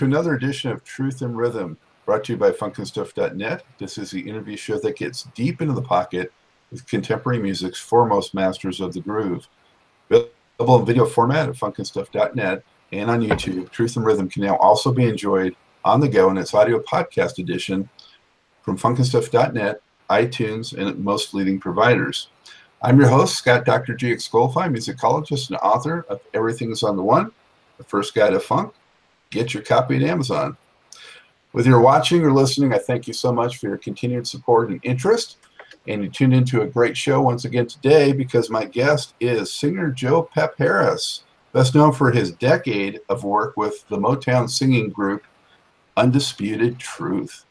to another edition of Truth and Rhythm, brought to you by FunkinStuff.net. This is the interview show that gets deep into the pocket with contemporary music's foremost masters of the groove. Available in video format at FunkinStuff.net and on YouTube, Truth and Rhythm can now also be enjoyed on the go in its audio podcast edition from FunkinStuff.net, iTunes, and most leading providers. I'm your host, Scott Dr. G. Excolfi, musicologist and author of Everything's on the One, the first guide to funk get your copy at Amazon. Whether you're watching or listening, I thank you so much for your continued support and interest. And you tuned into a great show once again today because my guest is singer Joe Pep Harris, best known for his decade of work with the Motown singing group Undisputed Truth.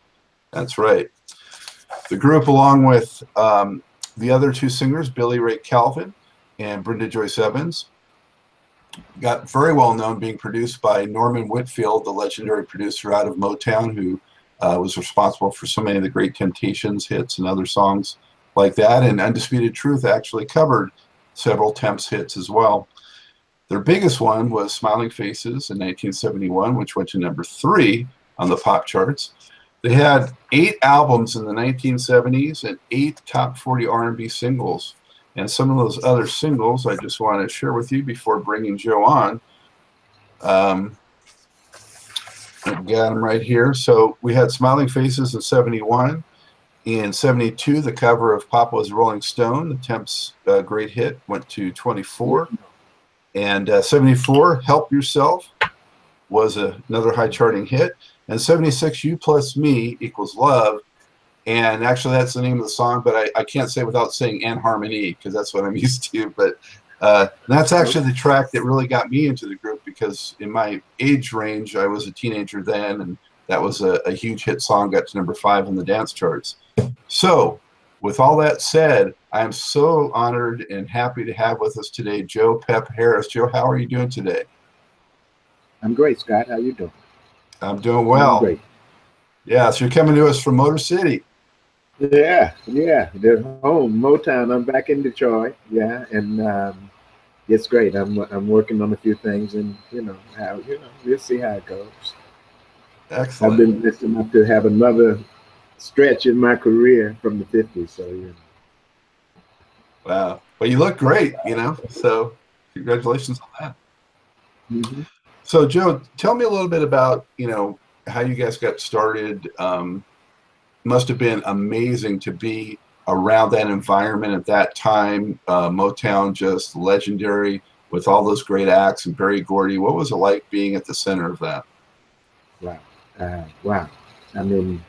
That's right. The group, along with um, the other two singers, Billy Ray Calvin and Brenda Joyce Evans, got very well known being produced by Norman Whitfield, the legendary producer out of Motown, who uh, was responsible for so many of the great Temptations hits and other songs like that. And Undisputed Truth actually covered several Temps hits as well. Their biggest one was Smiling Faces in 1971, which went to number three on the pop charts. They had eight albums in the 1970s and eight top 40 R&B singles. And some of those other singles I just want to share with you before bringing Joe on. Um, got them right here. So we had Smiling Faces in 71. In 72, the cover of Papa's Rolling Stone, the Temps' uh, great hit, went to 24. And uh, 74, Help Yourself, was a, another high charting hit. And 76, You Plus Me equals Love and actually that's the name of the song but i, I can't say without saying and harmony because that's what i'm used to. But uh, that's actually the track that really got me into the group because in my age range i was a teenager then and that was a, a huge hit song got to number five on the dance charts. So with all that said i am so honored and happy to have with us today joe pep harris. Joe how are you doing today? I'm great scott. How you doing? I'm doing well. I'm great. Yeah so you're coming to us from motor city yeah, yeah, they're home, Motown. I'm back in Detroit. Yeah, and um, it's great. I'm I'm working on a few things, and you know how you know we'll see how it goes. Excellent. I've been blessed enough to have another stretch in my career from the '50s. So yeah. Wow. Well, you look great. You know, so congratulations on that. Mm-hmm. So, Joe, tell me a little bit about you know how you guys got started. Um, must have been amazing to be around that environment at that time. Uh, Motown just legendary with all those great acts and Berry Gordy. What was it like being at the center of that? Wow. Uh, wow. I mean,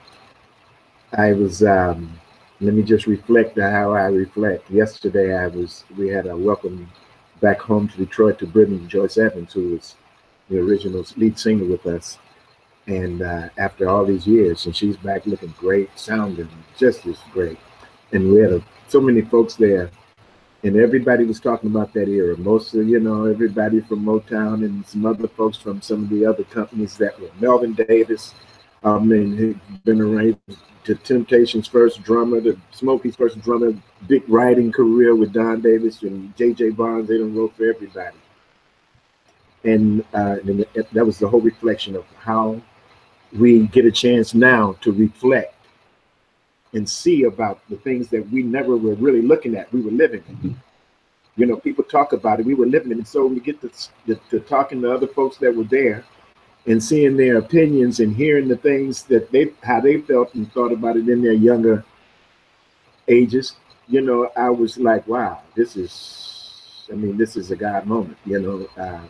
I was, um, let me just reflect how I reflect. Yesterday, I was, we had a welcome back home to Detroit to Brenda Joyce Evans, who was the original lead singer with us and uh, after all these years, and she's back looking great, sounding just as great. And we had so many folks there, and everybody was talking about that era. Most of you know everybody from Motown and some other folks from some of the other companies that were Melvin Davis. I mean, he'd been around to Temptations' first drummer, to Smokey's first drummer, big writing career with Don Davis and J.J. Barnes. They don't wrote for everybody. And, uh, and that was the whole reflection of how we get a chance now to reflect and see about the things that we never were really looking at. We were living mm-hmm. You know, people talk about it. We were living it. And so we get to, to, to, talking to other folks that were there and seeing their opinions and hearing the things that they, how they felt and thought about it in their younger ages. You know, I was like, wow, this is, I mean, this is a God moment, you know. Um,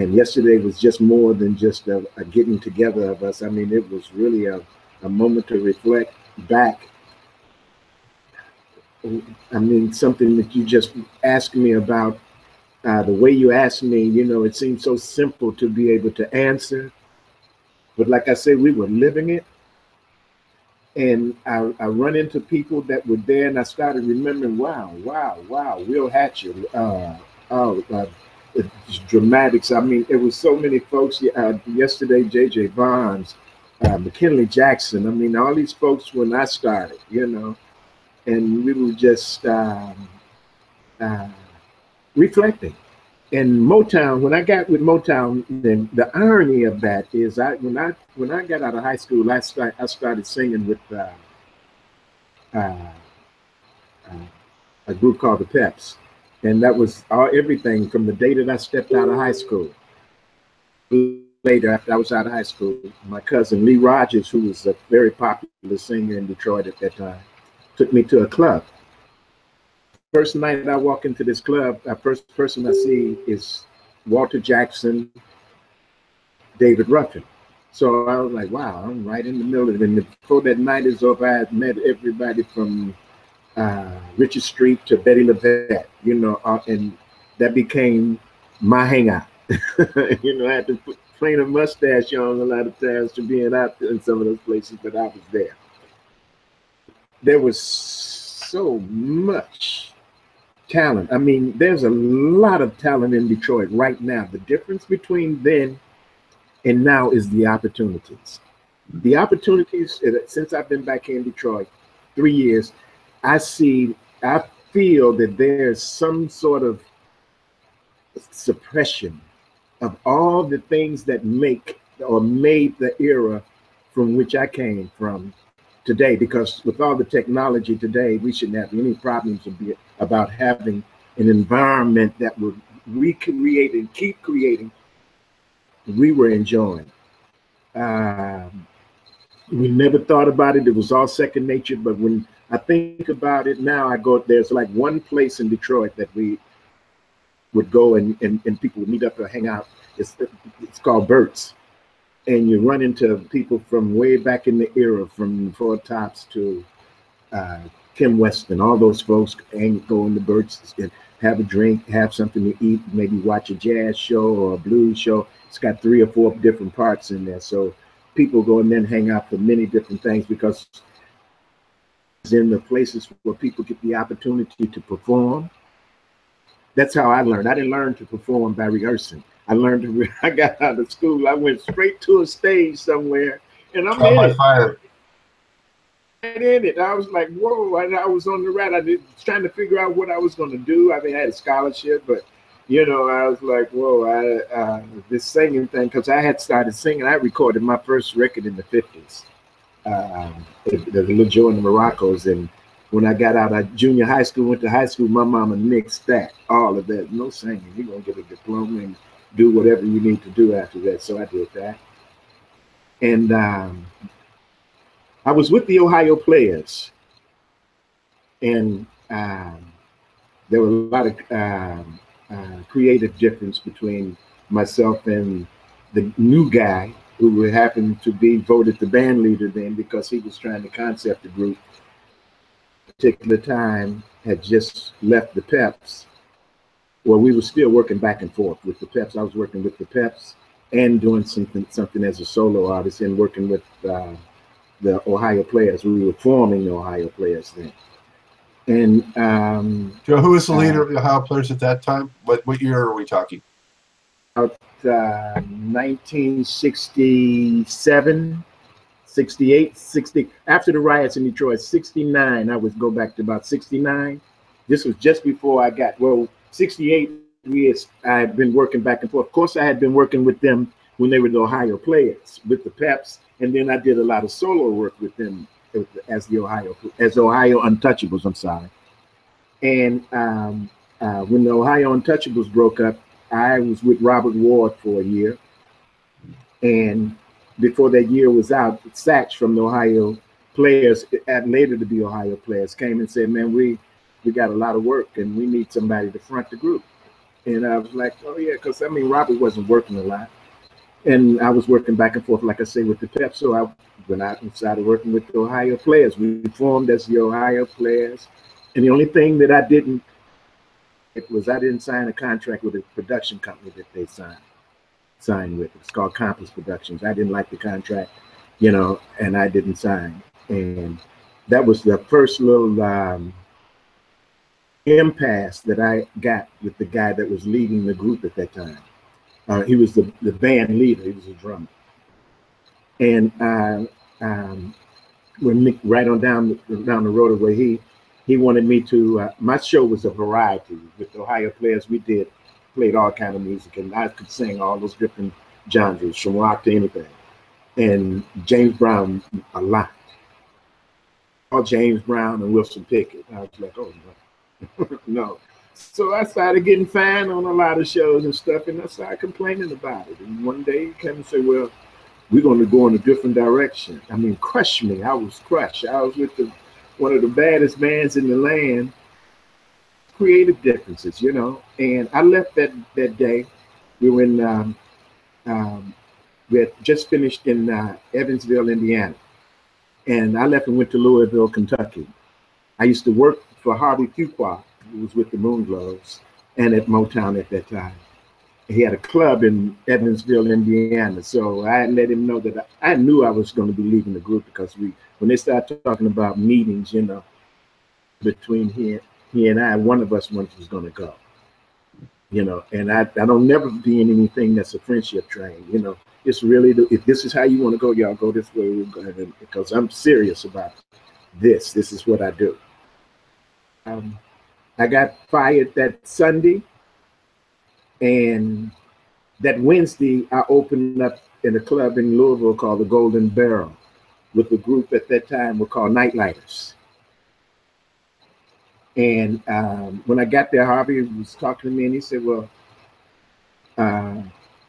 and yesterday was just more than just a, a, getting together of us. I mean, it was really a, a moment to reflect back. I mean, something that you just asked me about, uh, the way you asked me, you know, it seemed so simple to be able to answer. But like I said, we were living it. And I, I run into people that were there and I started remembering, wow, wow, wow, Will Hatcher, uh, oh, uh, dramatics. I mean, it was so many folks. Uh, yesterday, J.J. Barnes, uh, McKinley Jackson. I mean, all these folks when I started, you know, and we were just um, uh, reflecting, and Motown, when I got with Motown, then the irony of that is, I when I when I got out of high school, I start, I started singing with uh, uh, uh, a group called the Peps, and that was all everything from the day that I stepped out of high school. Later, after I was out of high school, my cousin Lee Rogers, who was a very popular singer in Detroit at that time, took me to a club first night I walk into this club, the first person I see is Walter Jackson, David Ruffin. So I was like, wow, I'm right in the middle of it. And before that night is over, I had met everybody from uh, Richard Street to Bettye LaVette, you know, uh, and that became my hangout. you know, I had to put, a mustache on a lot of times to being out in some of those places, but I was there. There was so much talent. I mean, there's a lot of talent in Detroit right now. The difference between then and now is the opportunities. The opportunities, since I've been back in Detroit three years, I see, I feel that there's some sort of suppression of all the things that make or made the era from which I came from today because with all the technology today, we shouldn't have any problems about having an environment that would recreate and keep creating. We were enjoying. Um, we never thought about it. It was all second nature. But when I think about it now, I go, there's like one place in Detroit that we would go and, and, and people would meet up or hang out. It's, it's called Bert's and you run into people from way back in the era, from Four Tops to uh, Kim Weston, all those folks, and go in the birds and have a drink, have something to eat, maybe watch a jazz show or a blues show. It's got three or four different parts in there. So people go and then hang out for many different things because in the places where people get the opportunity to perform. That's how I learned. I didn't learn to perform by rehearsing. I learned to re- I got out of school. I went straight to a stage somewhere and I'm oh, in it. Fire. And in it, I was like, whoa, I, I was on the road. I did trying to figure out what I was going to do. I mean, I had a scholarship, but you know, I was like, whoa, I, uh, this singing thing, because I had started singing. I recorded my first record in the 50s uh, the, the little the Morocco's. And when I got out of junior high school, went to high school, my mama mixed that, all of that. No singing. You're going to get a diploma and do whatever you need to do after that. So I did that. And um, I was with the Ohio Players. And um, there were a lot of um, uh, creative difference between myself and the new guy who happened to be voted the band leader then because he was trying to concept the group. Particular time had just left the Peps well, we were still working back and forth with the Peps. I was working with the Peps and doing something something as a solo artist and working with uh, the Ohio Players. We were forming the Ohio Players then. And um, Joe, who was the leader uh, of the Ohio Players at that time? What what year are we talking? About uh, 1967, 68, 60. After the riots in Detroit, 69. I would go back to about 69. This was just before I got well 68 years I had been working back and forth. Of course, I had been working with them when they were the Ohio players with the Peps, and then I did a lot of solo work with them as the Ohio as Ohio Untouchables. I'm sorry. And um, uh, when the Ohio Untouchables broke up, I was with Robert Ward for a year, and before that year was out, Satch from the Ohio players, later to be Ohio players, came and said, "Man, we we got a lot of work and we need somebody to front the group. And I was like, oh yeah, because I mean Robert wasn't working a lot. And I was working back and forth, like I say, with the Pep. So I when I started working with the Ohio players, we formed as the Ohio players. And the only thing that I didn't was I didn't sign a contract with a production company that they signed signed with. It's called Compass Productions. I didn't like the contract, you know, and I didn't sign. And that was the first little um, impasse that I got with the guy that was leading the group at that time. Uh, he was the, the band leader, he was a drummer. And uh, um, when right on down down the road where he he wanted me to uh, my show was a variety with the Ohio players. We did played all kind of music, and I could sing all those different genres, from rock to anything. And James Brown a lot. All James Brown and Wilson Pickett. I was like, oh no, no. So I started getting fined on a lot of shows and stuff, and I started complaining about it. And one day he came and said, well, we're going to go in a different direction. I mean, crush me. I was crushed. I was with the one of the baddest bands in the land. Creative differences, you know. And I left that that day. We were in. Um, um, we had just finished in uh, Evansville, Indiana, and I left and went to Louisville, Kentucky. I used to work for Harvey Fuqua, who was with the Moonglows, and at Motown at that time he had a club in Evansville, Indiana. So I let him know that I, I knew I was going to be leaving the group because we, when they started talking about meetings, you know, between he, he and I, one of us was going to go. You know, and I, I don't never be in anything that's a friendship train. You know, it's really the, if this is how you want to go, y'all go this way. We're going because I'm serious about this. This is what I do. Um, I got fired that Sunday and that Wednesday, I opened up in a club in Louisville called the Golden Barrel with a group at that time were called Nite-Liters. And um, when I got there, Harvey was talking to me and he said, Well, uh,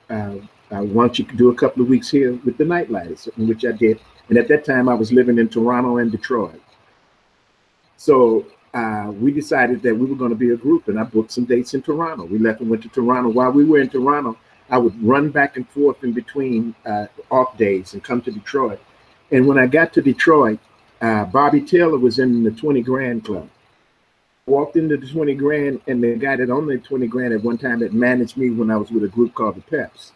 uh, uh, why don't you do a couple of weeks here with the Nite-Liters, which I did. And at that time, I was living in Toronto and Detroit. So uh, we decided that we were going to be a group, and I booked some dates in Toronto. We left and went to Toronto. While we were in Toronto, I would run back and forth in between uh, off days and come to Detroit. And when I got to Detroit, uh, Bobby Taylor was in the 20 Grand Club. Walked into the 20 Grand, and the guy that owned the 20 Grand at one time had managed me when I was with a group called the Peps.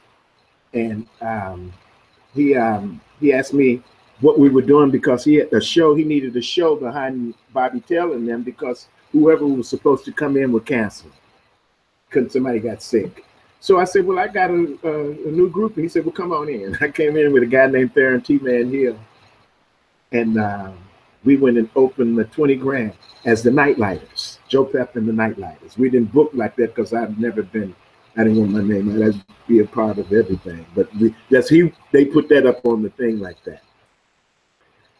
And um, he um, he asked me, what we were doing because he had a show. He needed a show behind Bobby Taylor and them because whoever was supposed to come in would cancel. Couldn't somebody got sick. So I said, well, I got a, a, a new group. And he said, well, come on in. I came in with a guy named Theron T. Man Hill. And uh, we went and opened the 20 grand as the Nite-Liters, Joe Pep and the Nite-Liters. We didn't book like that because I've never been, I didn't want my name, I'd be a part of everything. But we, that's he, they put that up on the thing like that.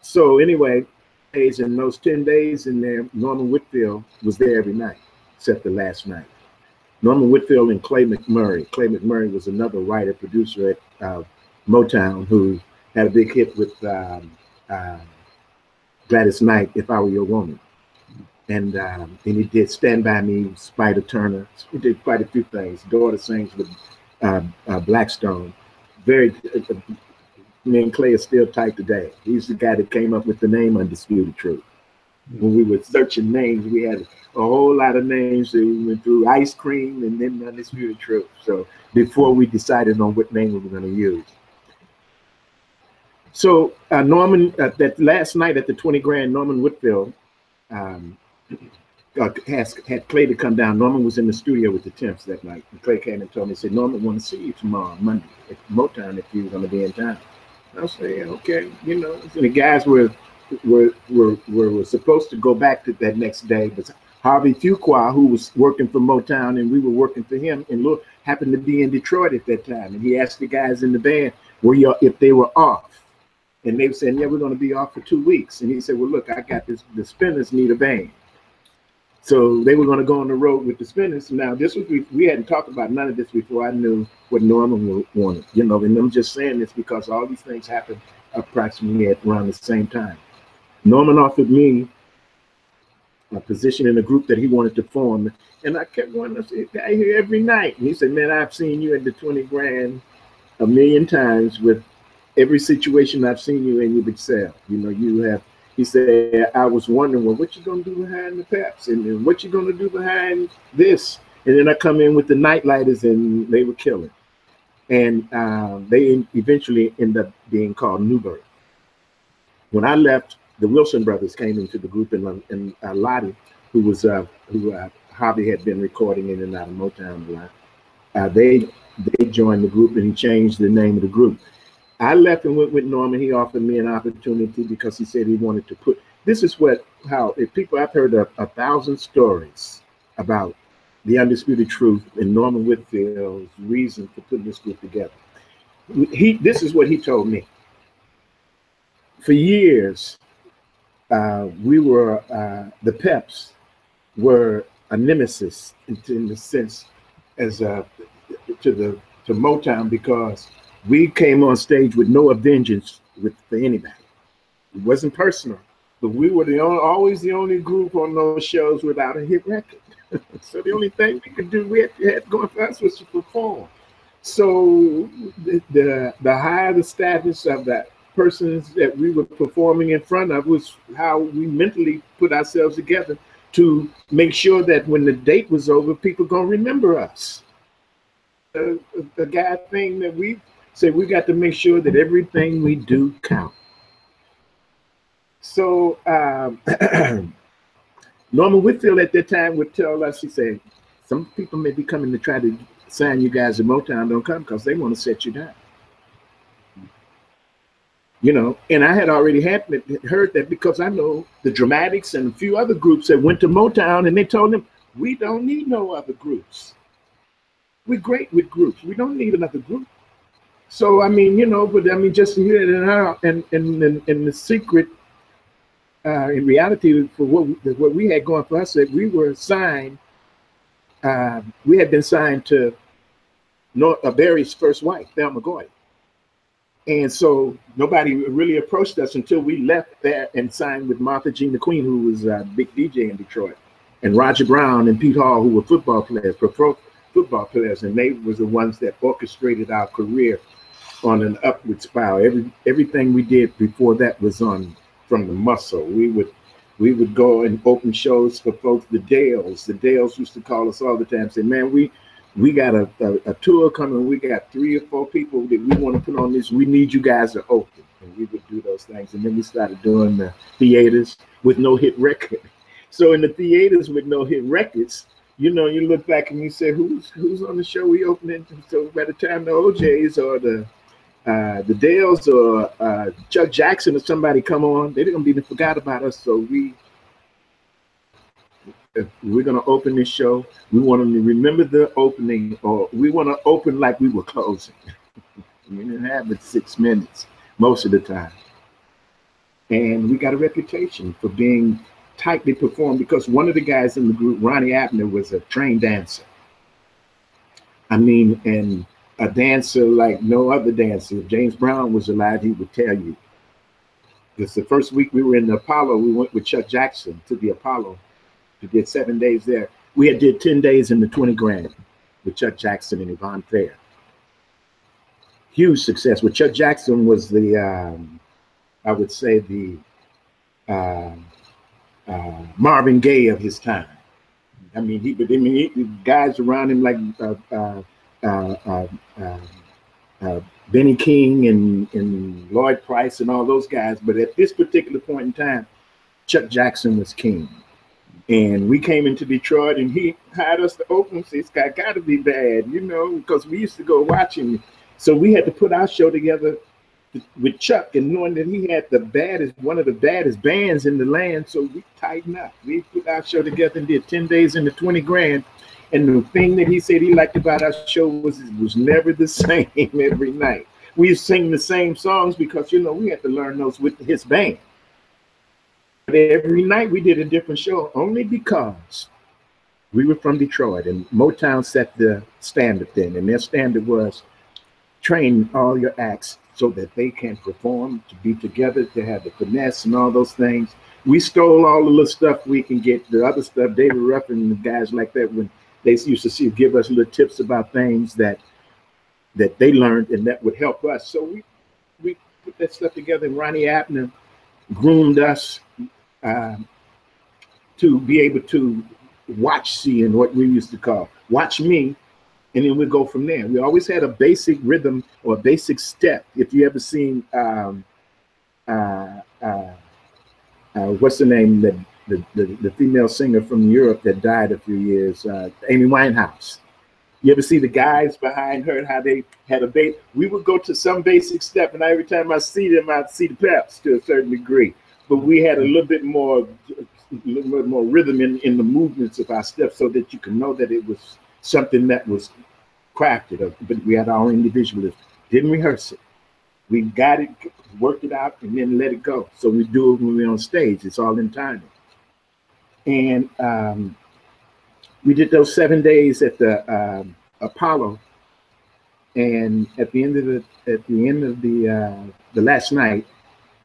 So anyway, days in those 10 days in there, Norman Whitfield was there every night, except the last night. Norman Whitfield and Clay McMurray. Clay McMurray was another writer, producer at uh, Motown who had a big hit with um, uh, Gladys Knight, If I Were Your Woman. And, um, and he did Stand By Me, Spider Turner. He did quite a few things. Daughter sings with uh, uh Blackstone. Very uh, me and Clay are still tight today. He's the guy that came up with the name Undisputed Truth. When we were searching names, we had a whole lot of names that we went through ice cream and then Undisputed Truth. So before we decided on what name we were going to use. So uh, Norman, uh, that last night at the 20 grand, Norman Whitfield um, uh, had Clay to come down. Norman was in the studio with the Temps that night. And Clay came and told me, he said, Norman, want to see you tomorrow, Monday, at Motown if you're going to be in town. I said, okay, you know, the guys were were, were were were supposed to go back to that next day, but Harvey Fuqua, who was working for Motown, and we were working for him, and look, happened to be in Detroit at that time, and he asked the guys in the band, were you if they were off, and they were saying, yeah, we're going to be off for two weeks, and he said, well, look, I got this. The Spinners need a band. So they were going to go on the road with the Spinners. Now, this was we, hadn't talked about none of this before I knew what Norman wanted. You know, and I'm just saying this because all these things happened approximately at around the same time. Norman offered me a position in a group that he wanted to form, and I kept going. to see guy here every night. And he said, "Man, I've seen you at the 20 grand a million times with every situation I've seen you in, you've excelled. You know, you have he said, I was wondering, well, what you gonna do behind the peps and, and what you gonna do behind this? And then I come in with the Nite-Liters and they were killing. And um, they eventually end up being called New Birth. When I left, the Wilson brothers came into the group and, and uh, Lottie, who was uh, who uh, had been recording in and out of Motown a lot, uh, they they joined the group and he changed the name of the group. I left and went with Norman. He offered me an opportunity because he said he wanted to put. This is what how if people I've heard a, a thousand stories about the undisputed truth and Norman Whitfield's reason for putting this group together. He, this is what he told me. For years, uh, we were uh, the Peps were a nemesis in, in the sense as a, to the to Motown because we came on stage with no vengeance with for anybody. It wasn't personal, but we were the only, always the only group on those shows without a hit record. so the only thing we could do we had, had going for us was to perform. So the, the the higher the status of that persons that we were performing in front of was how we mentally put ourselves together to make sure that when the date was over, people gonna remember us. The guy thing that we say we got to make sure that everything we do count. So um, Norman Whitfield at that time would tell us, he said, some people may be coming to try to sign you guys in Motown, don't come because they want to set you down. You know, and I had already had heard that because I know the Dramatics and a few other groups that went to Motown and they told them, we don't need no other groups. We're great with groups. We don't need another group. So I mean, you know, but I mean, just it and and and and, and the secret, uh, in reality, for what we, what we had going for us, that we were signed. Uh, we had been signed to North, uh, Berry's first wife, Thelma Gordy. And so nobody really approached us until we left there and signed with Martha Jean the Queen, who was a big DJ in Detroit, and Roger Brown and Pete Hall, who were football players, pro football players, and they was the ones that orchestrated our career on an upward spiral. Every everything we did before that was on from the muscle. We would we would go and open shows for folks. The Dells, the Dells used to call us all the time, say, "Man, we we got a, a, a, tour coming. We got three or four people that we want to put on this. We need you guys to open. And we would do those things. And then we started doing the theaters with no hit record. So in the theaters with no hit records, you know, you look back and you say, who's who's on the show we opening? So by the time the O'Jays or the uh, the Dells or uh, Chuck Jackson or somebody come on, they're gonna be forgot about us. So we if we're going to open this show, we want them to remember the opening, or we want to open like we were closing. we didn't have it six minutes most of the time. And we got a reputation for being tightly performed because one of the guys in the group, Ronnie Abner, was a trained dancer. I mean, and a dancer like no other dancer. If James Brown was alive, he would tell you. It's the first week we were in the Apollo. We went with Chuck Jackson to the Apollo to did seven days there. We had did 10 days in the 20 grand with Chuck Jackson and Yvonne Fair. Huge success. With Chuck Jackson was the, um, I would say the uh, uh, Marvin Gaye of his time. I mean, he, but I mean, he, guys around him like uh, uh, Uh, uh, uh, Benny King and, and Lloyd Price and all those guys. But at this particular point in time, Chuck Jackson was king. And we came into Detroit and he had us to open. This guy got to be bad, you know, because we used to go watch him. So we had to put our show together with Chuck and knowing that he had the baddest, one of the baddest bands in the land. So we tightened up. We put our show together and did 10 days in the 20 grand. And the thing that he said he liked about our show was it was never the same every night. We sing the same songs because, you know, we had to learn those with his band But every night we did a different show only because we were from Detroit and Motown set the standard then. And their standard was train all your acts so that they can perform, to be together, to have the finesse and all those things. We stole all the little stuff we can get, the other stuff, David Ruffin and the guys like that, when they used to see give us little tips about things that that they learned and that would help us. So we we put that stuff together. And Ronnie Abner groomed us um, to be able to watch seeing what we used to call watch me and then we go from there. We always had a basic rhythm or a basic step. If you ever seen um, uh, uh, uh, what's the name? That the, the, the, female singer from Europe that died a few years, uh, Amy Winehouse. You ever see the guys behind her and how they had a base? We would go to some basic step, and every time I see them, I'd see the peps to a certain degree but we had a little bit more little bit more rhythm in, in the movements of our steps so that you can know that it was something that was crafted. But we had our individualism. Didn't rehearse it. We got it, worked it out, and then let it go. So we do it when we're on stage. It's all in timing. And um, we did those seven days at the um, Apollo. And at the end of the at the end of the uh, the last night,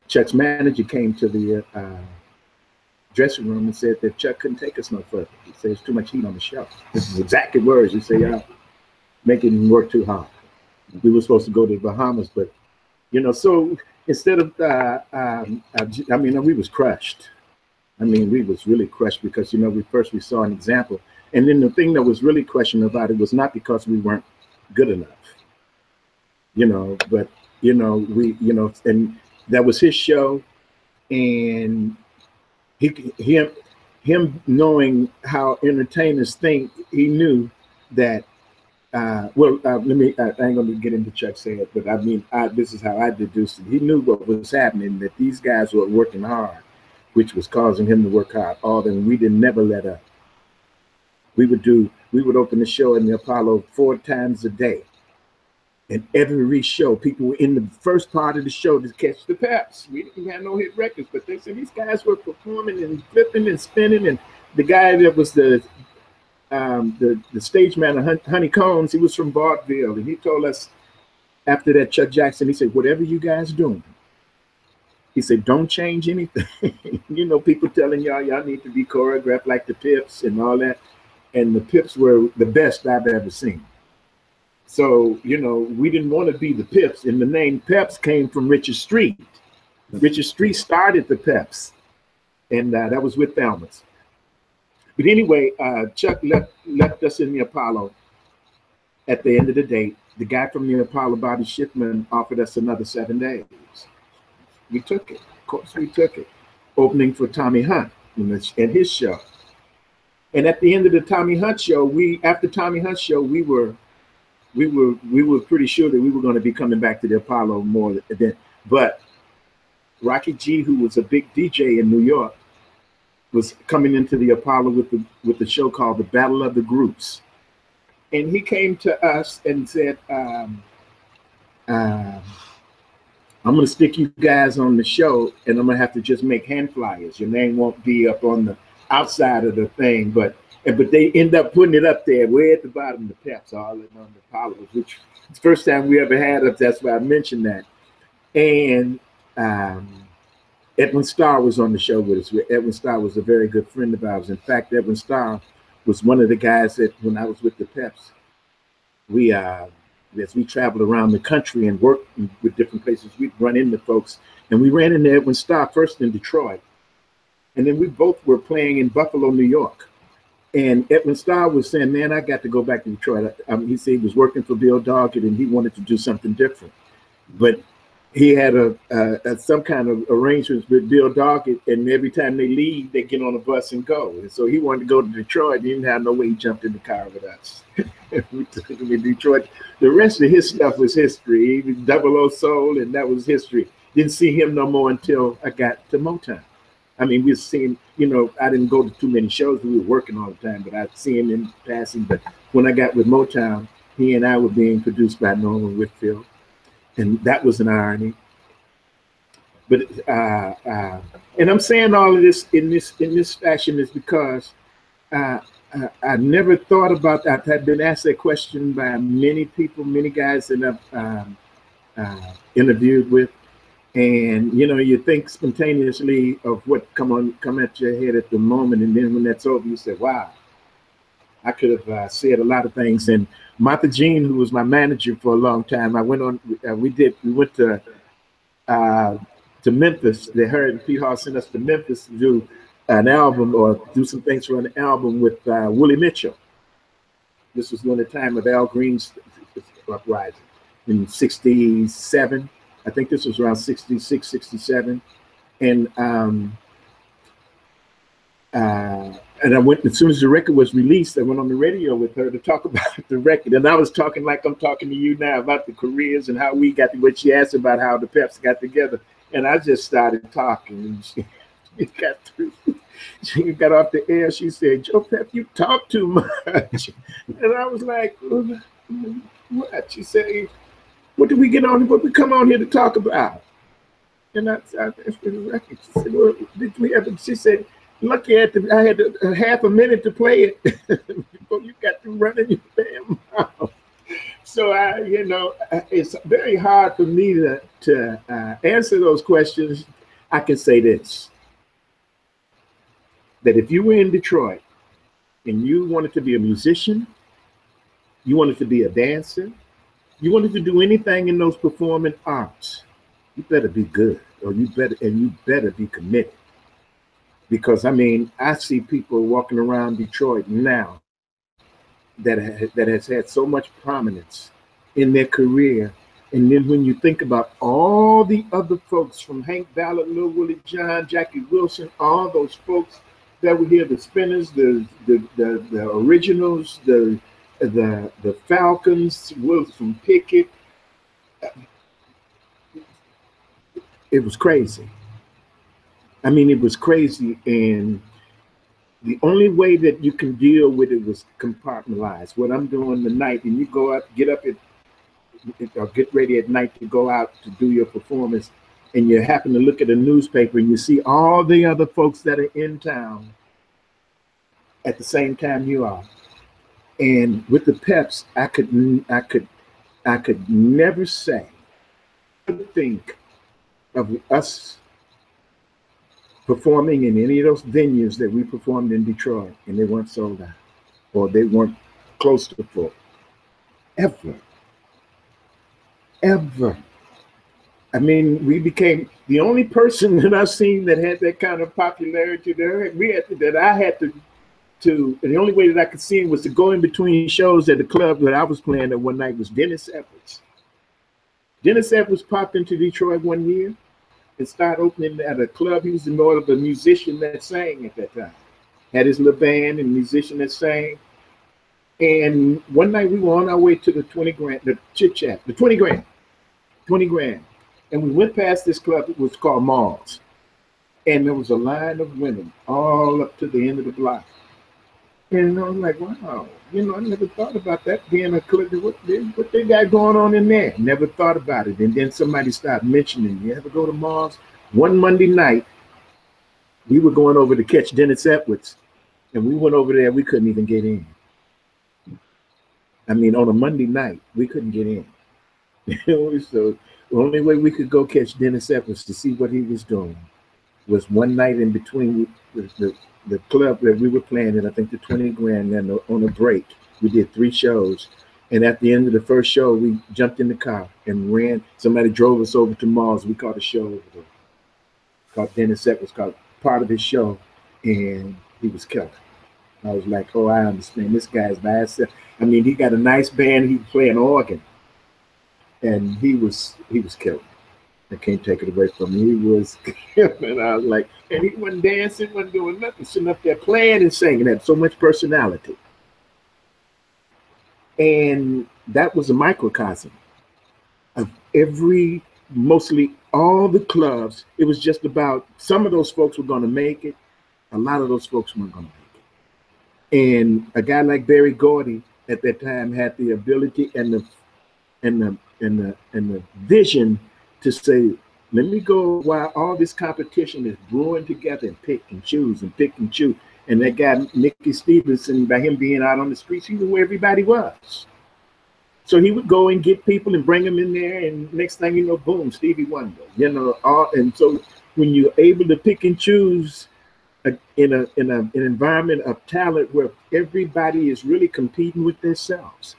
Chuck's manager came to the uh, dressing room and said that Chuck couldn't take us no further. He said it's too much heat on the show. This is exactly words. He said, "Y'all making work too hard." We were supposed to go to the Bahamas, but you know, so instead of, uh, um, I mean, we was crushed. I mean, we was really crushed because you know, we first we saw an example, and then the thing that was really questioned about it was not because we weren't good enough, you know, but you know, we, you know, and that was his show, and he him him knowing how entertainers think, he knew that uh, well, uh, let me, I ain't going to get into Chuck's head, but I mean, I, this is how I deduced it. He knew what was happening, that these guys were working hard, which was causing him to work hard. All and we didn't never let up. We would do, we would open the show in the Apollo four times a day. And every show, people were in the first part of the show to catch the peps. We didn't have no hit records, but they said these guys were performing and flipping and spinning. And the guy that was the um, the, the stage man, of Honi Coles, he was from Vaudeville, and he told us after that, Chuck Jackson, he said, whatever you guys doing, he said, don't change anything. you know, people telling y'all, y'all need to be choreographed like the Pips and all that. And the Pips were the best I've ever seen. So, you know, we didn't want to be the Pips. And the name Peps came from Richard Street. Richard Street started the Peps. And uh, that was with Thelma's. But anyway, uh, Chuck left left us in the Apollo. At the end of the day, the guy from the Apollo, Bobby Schiffman, offered us another seven days. We took it. Of course, we took it. Opening for Tommy Hunt and his show. And at the end of the Tommy Hunt show, we after Tommy Hunt show, we were we were we were pretty sure that we were going to be coming back to the Apollo more than but Rocky G, who was a big DJ in New York, was coming into the Apollo with the with the show called the Battle of the Groups, and he came to us and said, um, uh, "I'm to stick you guys on the show, and I'm to have to just make hand flyers. Your name won't be up on the outside of the thing, but." And, but they end up putting it up there way at the bottom, the peps, all in on the Apollos, which the first time we ever had it. That's why I mentioned that. And um, Edwin Starr was on the show with us. Edwin Starr was a very good friend of ours. In fact, Edwin Starr was one of the guys that when I was with the Peps, we uh, as we traveled around the country and worked with different places, we'd run into folks. And we ran into Edwin Starr first in Detroit. And then we both were playing in Buffalo, New York. And Edwin Starr was saying, man, I got to go back to Detroit. I mean, he said he was working for Bill Doggett and he wanted to do something different. But he had a, a, a, some kind of arrangements with Bill Doggett, and every time they leave, they get on a bus and go. And so he wanted to go to Detroit. And he didn't have no way. He jumped in the car with us. we took him to Detroit. The rest of his stuff was history. He was Double O Soul, and that was history. Didn't see him no more until I got to Motown. I mean, we've seen, you know, I didn't go to too many shows. We were working all the time, but I'd see him in passing. But when I got with Motown, he and I were being produced by Norman Whitfield and that was an irony. But uh, uh, and I'm saying all of this in this in this fashion is because uh, I, I, never thought about that. I've been asked that question by many people, many guys that I've um, uh, interviewed with, and you know, you think spontaneously of what come on come at your head at the moment, and then when that's over, you say, "Wow, I could have uh, said a lot of things." And Martha Jean, who was my manager for a long time, I went on. Uh, we did. We went to uh, to Memphis. They heard Pete Hall sent us to Memphis to do an album or do some things for an album with uh, Willie Mitchell. This was during the time of Al Green's uprising in '67. I think this was around 66, 67. And um, uh, and I went as soon as the record was released, I went on the radio with her to talk about the record. And I was talking like I'm talking to you now about the careers and how we got to what she asked about how the Peps got together. And I just started talking. She, got through. She got off the air. She said, "Joe Pep, you talk too much," and I was like, "What?" She said, "What did we get on? What we come on here to talk about?" And I, I record, she said, "Well, did we ever?" She said, "Lucky at the, I had half a minute to play it before you got to running your damn mouth." So I, you know, it's very hard for me to to uh, answer those questions. I can say this: that if you were in Detroit and you wanted to be a musician, you wanted to be a dancer, you wanted to do anything in those performing arts, you better be good, or you better and you better be committed. Because I mean, I see people walking around Detroit now that ha- that has had so much prominence in their career, and then when you think about all the other folks from Hank Ballard, Lil Willie John, Jackie Wilson, all those folks that were here, the Spinners, the the the, the originals, the the the Falcons, Wilson Pickett. It was crazy. I mean, it was crazy, and the only way that you can deal with it was compartmentalize. What I'm doing tonight, and you go up, get up at, or get ready at night to go out to do your performance, and you happen to look at a newspaper and you see all the other folks that are in town at the same time you are. And with the Peps, I could, I could, I could never say, think of us performing in any of those venues that we performed in Detroit and they weren't sold out or they weren't close to full. Ever. Ever. I mean, we became the only person that I've seen that had that kind of popularity there. We had to, that I had to to the only way that I could see him was to go in between shows at the club that I was playing at one night was Dennis Edwards. Dennis Edwards popped into Detroit one year and started opening at a club. He was more of a musician that sang at that time. Had his little band and musician that sang. And one night we were on our way to the 20 grand, the chit chat, the 20 grand, 20 grand. And we went past this club, it was called Mars. And there was a line of women all up to the end of the block. And I was like, wow, you know, I never thought about that being a club. What they, what they got going on in there? Never thought about it. And then somebody started mentioning, you ever go to Mars? One Monday night, we were going over to catch Dennis Edwards, and we went over there. We couldn't even get in. I mean, on a Monday night, we couldn't get in. so the only way we could go catch Dennis Edwards to see what he was doing was one night in between the, the, the club that we were playing in, I think the 20 grand, and on a break, we did three shows. And at the end of the first show, we jumped in the car and ran. Somebody drove us over to Mars. We caught a show over there. Called Dennis Edwards, called part of his show, and he was killed. I was like, oh, I understand. This guy's by himself. I mean, he got a nice band. He played an organ, and he was he was killed. I can't take it away from him. He was, and I was like, and he wasn't dancing, wasn't doing nothing, sitting up there playing and singing. Had so much personality, and that was a microcosm of every, mostly all the clubs. It was just about some of those folks were going to make it, a lot of those folks weren't going to make it, and a guy like Berry Gordy at that time had the ability and the and the and the and the vision to say, let me go while all this competition is brewing together and pick and choose and pick and choose. And that guy, Mickey Stevenson, by him being out on the streets, he knew where everybody was. So he would go and get people and bring them in there, and next thing you know, boom, Stevie Wonder. You know, all and so when you're able to pick and choose a, in a in a, an environment of talent where everybody is really competing with themselves,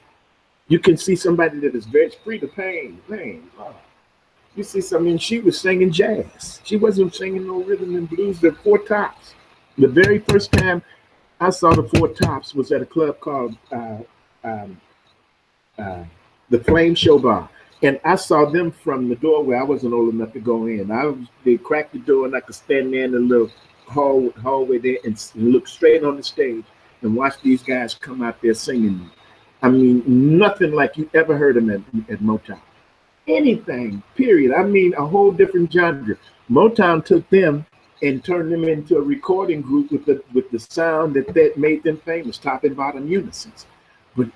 you can see somebody that is very free to pain. Oh, you see, something, she was singing jazz. She wasn't singing no rhythm and blues. The Four Tops. The very first time I saw the Four Tops was at a club called uh, um, uh, the Flame Show Bar, and I saw them from the doorway. I wasn't old enough to go in. I was, they cracked the door, and I could stand there in the little hall, hallway there and look straight on the stage and watch these guys come out there singing. I mean, nothing like you ever heard them at, at Motown anything, period. I mean, a whole different genre. Motown took them and turned them into a recording group with the with the sound that that made them famous, top and bottom unisons. But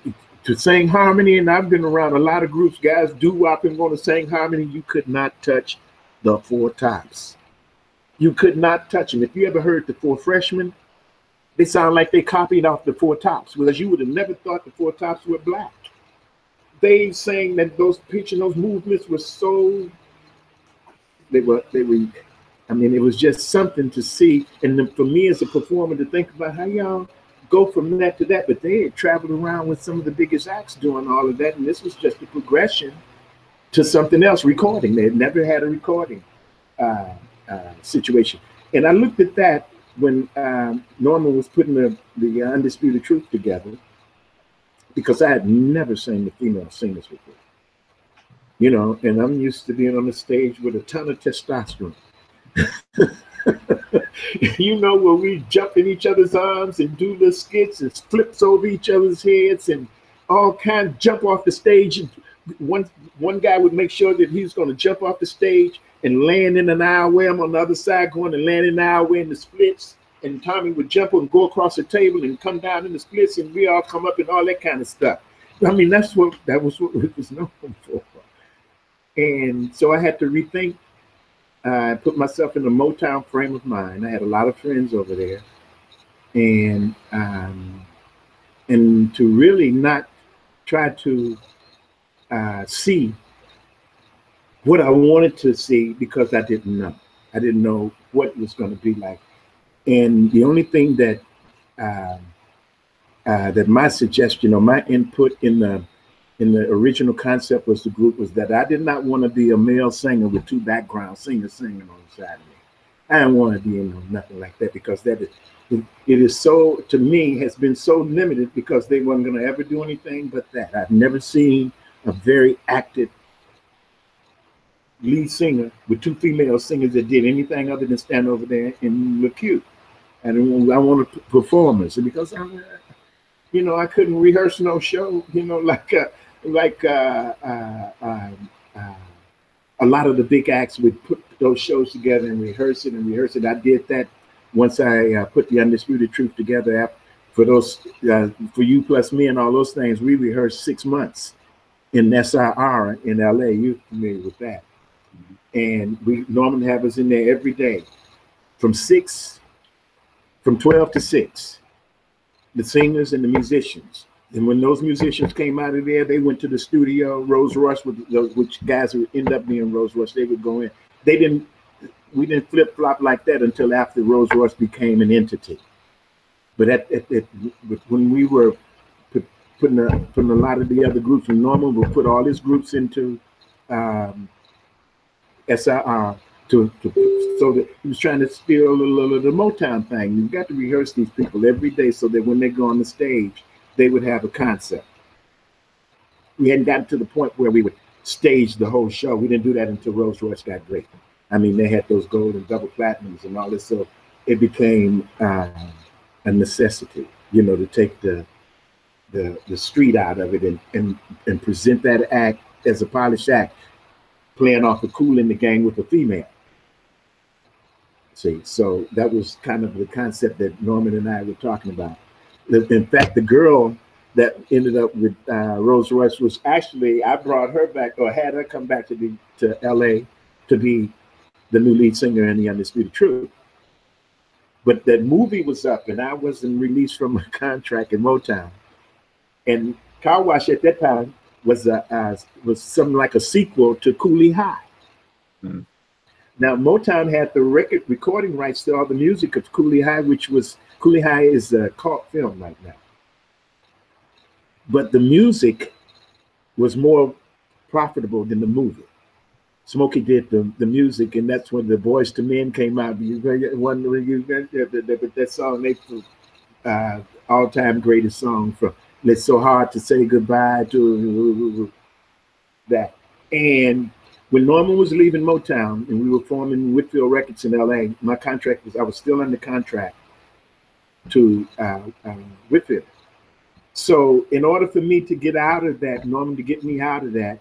to sing harmony, and I've been around a lot of groups, guys, do wop and want to sing harmony, you could not touch the four tops. You could not touch them. If you ever heard the four freshmen, they sound like they copied off the four tops, whereas you would have never thought the four tops were black. They saying that those pitching those movements were so they were they were I mean it was just something to see. And for me as a performer to think about how y'all go from that to that, but they had traveled around with some of the biggest acts doing all of that, and this was just a progression to something else, recording. They had never had a recording uh, uh, situation. And I looked at that when um, Norman was putting the, the Undisputed Truth together, because I had never seen the female singers before. You know, and I'm used to being on the stage with a ton of testosterone. you know, where we jump in each other's arms and do the skits and flips over each other's heads and all kind jump off the stage. One one guy would make sure that he was going to jump off the stage and land in an aisleway. I'm on the other side going to land in an aisleway in the splits. And Tommy would jump and go across the table and come down in the splits, and we all come up and all that kind of stuff. I mean, that's what that was what it was known for. And so I had to rethink. I uh, put myself in a Motown frame of mind. I had a lot of friends over there, and um, and to really not try to uh, see what I wanted to see because I didn't know. I didn't know what it was going to be like. And the only thing that uh, uh, that my suggestion or my input in the in the original concept was the group was that I did not want to be a male singer with two background singers singing on the side of me. I didn't want to be in nothing like that because that is, it is so to me has been so limited because they weren't going to ever do anything but that. I've never seen a very active lead singer with two female singers that did anything other than stand over there and look cute. And I want to performers, and because I'm, you know, I couldn't rehearse no show, you know, like uh, like uh, uh, um, uh, a lot of the big acts would put those shows together and rehearse it and rehearse it. I did that once I uh, put the Undisputed Truth together. For those, uh, for you plus me and all those things, we rehearsed six months in SIR in LA. You're familiar with that. And we normally have us in there every day from six, from 12 to six, the singers and the musicians. And when those musicians came out of there, they went to the studio, Rose Royce, with those, which guys would end up being Rose Royce, they would go in. They didn't, we didn't flip flop like that until after Rose Royce became an entity. But at, at, at when we were putting a, putting a lot of the other groups. And Norman will put all his groups into um, SIR to, to so that he was trying to steal a little of the Motown thing. You've got to rehearse these people every day so that when they go on the stage, they would have a concept. We hadn't gotten to the point where we would stage the whole show. We didn't do that until Rose Royce got great. I mean, they had those gold and double platinums and all this, so it became uh, a necessity, you know, to take the the the street out of it and and and present that act as a polished act, playing off the Kool and the Gang with a female. See, so that was kind of the concept that Norman and I were talking about. In fact, the girl that ended up with uh, Rose Royce was actually I brought her back or had her come back to be to L.A. to be the new lead singer in the Undisputed Truth. But that movie was up, and I wasn't released from my contract in Motown. And Car Wash at that time was a uh, was something like a sequel to Cooley High. Mm. Now Motown had the record recording rights to all the music of Cooley High, which was Cooley High is a cult film right now. But the music was more profitable than the movie. Smokey did the, the music, and that's when the Boyz II Men came out. You one you that song they uh, all time greatest song from it's so hard to say goodbye to that. And when Norman was leaving Motown and we were forming Whitfield Records in LA, my contract was I was still under contract to uh, uh, Whitfield. So in order for me to get out of that, Norman to get me out of that,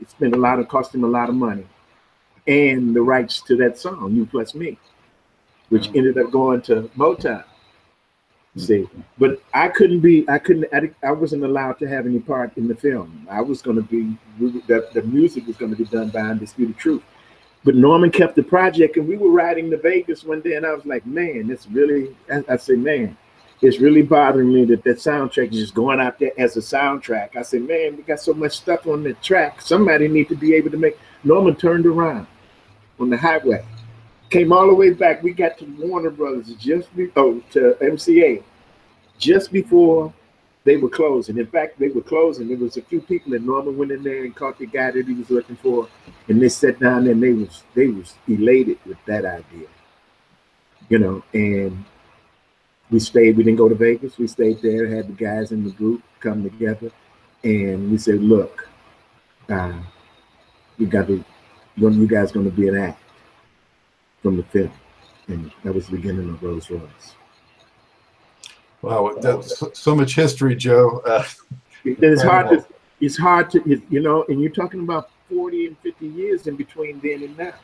it spent a lot of cost him a lot of money and the rights to that song, You Plus Me. which ended up going to Motown. Hmm. See, but I couldn't be, I couldn't, I, wasn't allowed to have any part in the film. I was going to be, the, the music was going to be done by Undisputed Truth. But Norman kept the project, and we were riding to Vegas one day, and I was like, man, it's really, I, I said, man, it's really bothering me that that soundtrack is just going out there as a soundtrack. I said, man, we got so much stuff on the track. Somebody need to be able to make. Norman turned around on the highway, came all the way back. We got to Warner Brothers just be, oh to MCA just before they were closing. In fact, they were closing. There was a few people and Norman went in there and caught the guy that he was looking for, and they sat down and they was they was elated with that idea, you know. And we stayed. We didn't go to Vegas. We stayed there. Had the guys in the group come together, and we said, "Look, uh, you got to. One of you guys going to be an act from the film," and that was the beginning of Rose Royce. Wow, that's so much history, Joe. Uh, it's hard to. It's hard to, you know, and you're talking about 40 and 50 years in between then and now,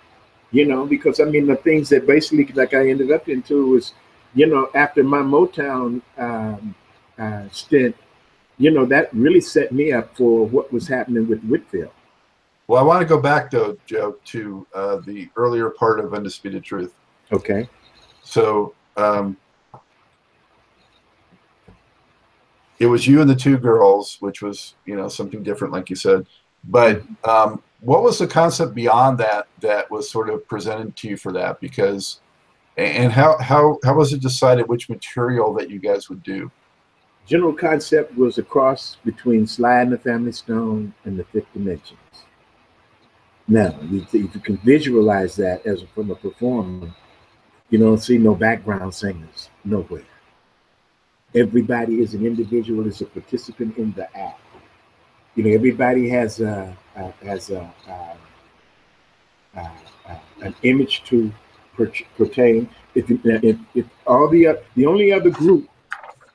you know, because I mean the things that basically like I ended up into was you know, after my Motown um, uh, stint, you know, that really set me up for what was happening with Whitfield. Well, I want to go back though, Joe, to uh, the earlier part of Undisputed Truth. Okay. So um, it was you and the two girls, which was you know something different, like you said. But um, what was the concept beyond that that was sort of presented to you for that? Because and how, how, how was it decided which material that you guys would do? General concept was a cross between Sly and the Family Stone and the Fifth Dimensions. Now, if you can visualize that as a, from a performer, you don't see no background singers nowhere. Everybody is an individual, is a participant in the act. You know, everybody has a, a has a, a, an image to pertain. If, if, if all the the only other group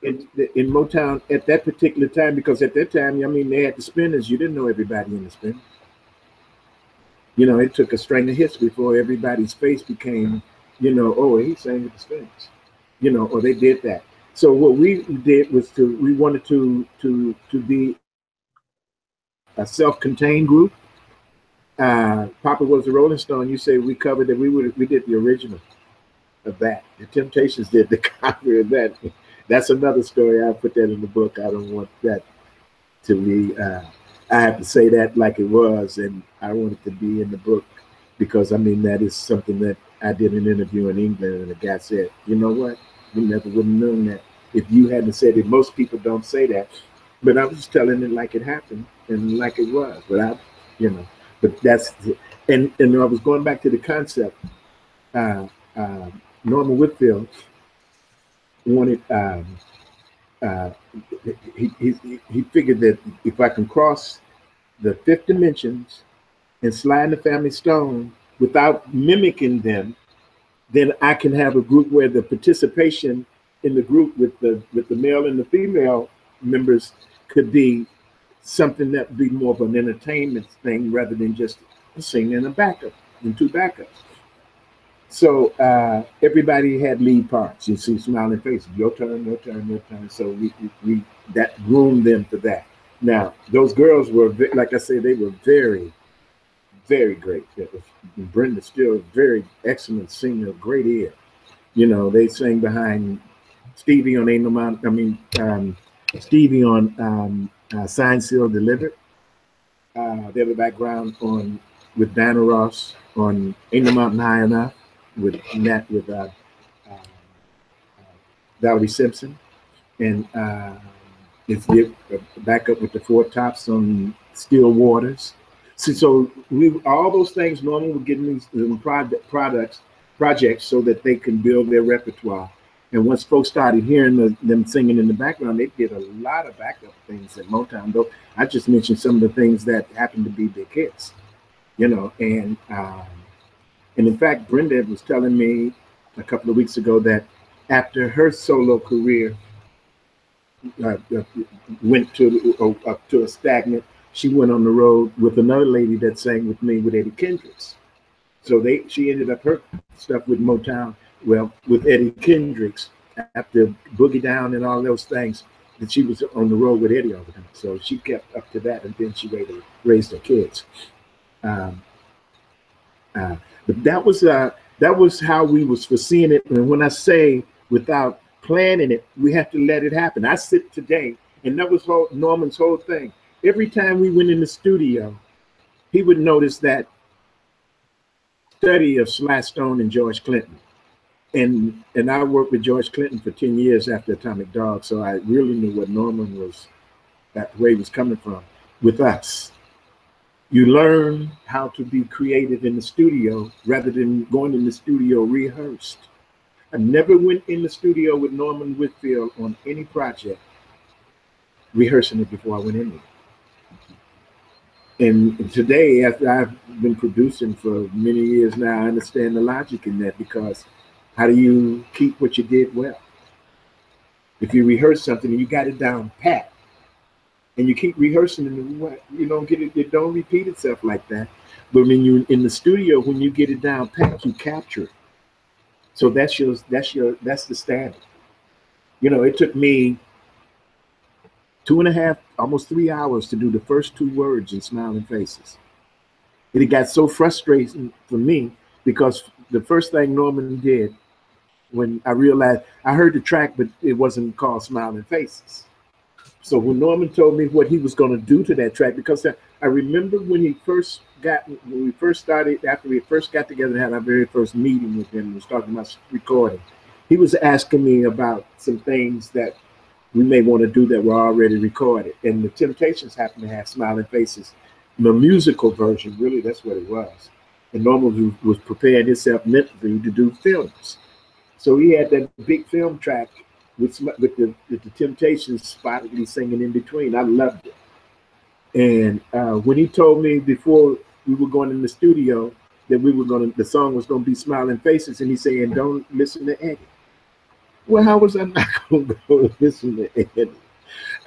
in, in Motown at that particular time, because at that time, I mean, they had the Spinners. You didn't know everybody in the Spinners. You know, it took a string of hits before everybody's face became, you know, oh, he sang with the Spinners. You know, or they did that. So what we did was to we wanted to to to be a self-contained group uh, Papa was a Rolling Stone. You say we covered that we would we did the original of that. The Temptations did the cover of that. That's another story. I put that in the book. I don't want that to be. Uh, I have to say that like it was, and I want it to be in the book because I mean that is something that I did an interview in England, and the guy said, "You know what? We never would have known that if you hadn't said it." Most people don't say that, but I was telling it like it happened and like it was. But I, you know, but that's and and I was going back to the concept. Uh, uh, Norman Whitfield wanted. Um, uh, he, he he figured that if I can cross the fifth dimensions and Sly and the Family Stone without mimicking them, then I can have a group where the participation in the group with the with the male and the female members could be something that would be more of an entertainment thing rather than just a singing a backup and two backups. So uh, everybody had lead parts. You see smiling faces. Your turn, your turn, your turn. So we, we, we that groomed them for that. Now those girls were like I said, they were very, very great. Brenda still a very excellent singer, great ear. You know, they sang behind Stevie on Ain't No Mountain. I mean, um, Stevie on um, uh, Signed, Sealed, Delivered. Uh, they have a background on with Diana Ross on Ain't No Mountain High Enough with Nat with uh, uh, Valerie Simpson, and uh, it's the uh, backup with the Four Tops on Still Waters. So, so we all those things normally we're getting these product, products projects so that they can build their repertoire and once folks started hearing the, them singing in the background, they did a lot of backup things at Motown. Though I just mentioned some of the things that happened to be big hits, you know. And um, and in fact, Brenda was telling me a couple of weeks ago that after her solo career uh, uh went to uh, up to a stagnant, she went on the road with another lady that sang with me with Eddie Kendricks. So they she ended up her stuff with Motown Well, with Eddie Kendricks, after Boogie Down and all those things, that she was on the road with Eddie all the time. So she kept up to that, and then she raised, raised her kids. Um, uh, but that was uh, that was how we was foreseeing it. And when I say without planning it, we have to let it happen. I sit today, and that was whole, Norman's whole thing. Every time we went in the studio, he would notice that study of Sly Stone and George Clinton. And and I worked with George Clinton for 10 years after Atomic Dog, so I really knew what Norman was, that way was coming from with us. You learn how to be creative in the studio rather than going in the studio rehearsed. I never went in the studio with Norman Whitfield on any project rehearsing it before I went in there. And today, after I've been producing for many years now, I understand the logic in that because how do you keep what you did well? If you rehearse something and you got it down pat, and you keep rehearsing and you don't get it, it don't repeat itself like that. But when you in the studio, when you get it down pat, you capture it. So that's your that's your that's the standard. You know, it took me two and a half, almost three hours to do the first two words in Smiling Faces. It got so frustrating for me because the first thing Norman did when I realized I heard the track, but it wasn't called Smiling Faces. So when Norman told me what he was going to do to that track, because I remember when he first got, when we first started, after we first got together and had our very first meeting with him, was talking about recording, he was asking me about some things that we may want to do that were already recorded. And the Temptations happened to have Smiling Faces, the musical version, really, that's what it was. And Norman was preparing himself mentally to do films. So he had that big film track with, with, the, with the Temptations spottedly singing in between. I loved it. And uh, when he told me before we were going in the studio that we were going to, the song was going to be Smiling Faces, and he saying, don't listen to Eddie. Well, how was I not going to go listen to Eddie?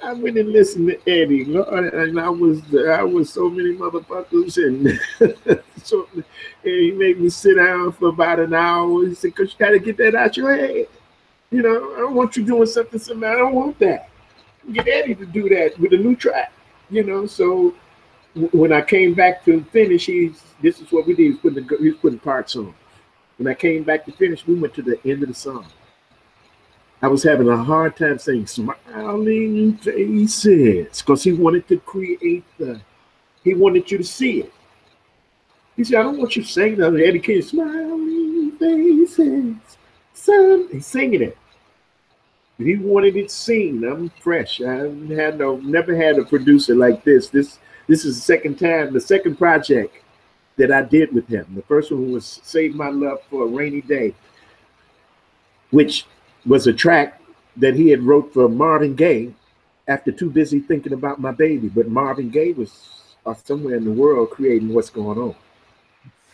I went and listened to Eddie, Lord, and I was I was so many motherfuckers, and so and he made me sit down for about an hour. He said, "Cause you got to get that out your head." You know, I don't want you doing something, something. I don't want that. Get Eddie to do that with a new track. You know, so when I came back to finish, he's this is what we did. He was putting the, putting parts on. When I came back to finish, we went to the end of the song. I was having a hard time saying smiling faces because he wanted to create the, he wanted you to see it. He said, I don't want you saying that. Eddie King, smiling faces, son. He's singing it. He wanted it seen. I'm fresh. I had no, never had a producer like this. This, this is the second time, the second project that I did with him. The first one was Save My Love for a Rainy Day, which was a track that he had wrote for Marvin Gaye after too busy thinking about my baby. But Marvin Gaye was uh, somewhere in the world creating what's going on.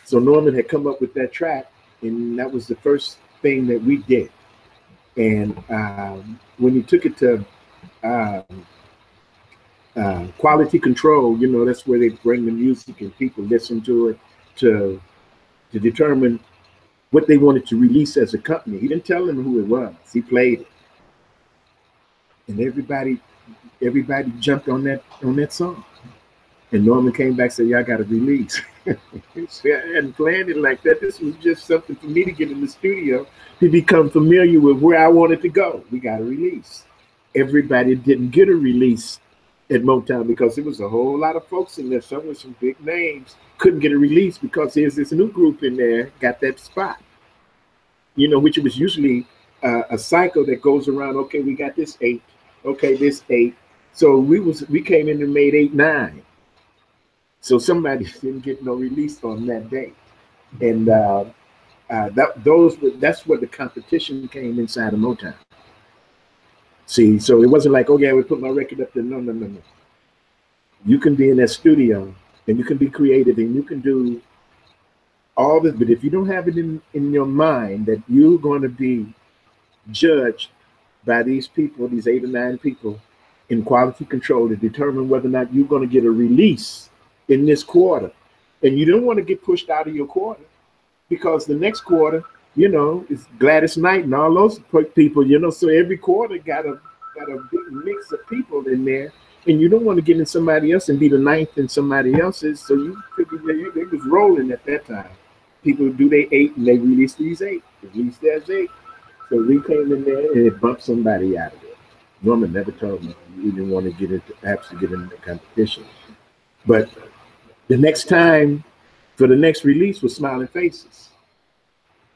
So Norman had come up with that track, and that was the first thing that we did. And um, when he took it to um, uh, quality control, you know, that's where they bring the music and people listen to it to to determine what they wanted to release as a company. He didn't tell them who it was. He played it. And everybody, everybody jumped on that on that song. And Norman came back and said, Y'all got to release. Planned it like that. This was just something for me to get in the studio to become familiar with where I wanted to go. We got a release. Everybody didn't get a release at Motown because there was a whole lot of folks in there, some with some big names, couldn't get a release because there's this new group in there got that spot. You know, which was usually uh, a cycle that goes around. Okay, we got this eight. Okay, this eight. So we was we came in and made eight nine. So somebody didn't get no release on that day, and uh, uh, that those that's where the competition came inside of Motown. See, so it wasn't like, okay, I would put my record up there. No, no, no, no. You can be in that studio and you can be creative and you can do all this, but if you don't have it in, in your mind that you're going to be judged by these people, these eight or nine people in quality control to determine whether or not you're going to get a release in this quarter. And you don't want to get pushed out of your quarter because the next quarter you know, it's Gladys Knight and all those people, you know. So every quarter got a got a big mix of people in there, and you don't want to get in somebody else and be the ninth in somebody else's. So you figure they, was rolling at that time. People do they eight and they release these eight. At least there's eight. So we came in there and it bumped somebody out of there. Norman never told me we didn't want to get into perhaps to get into the competition. But the next time for the next release was Smiling Faces.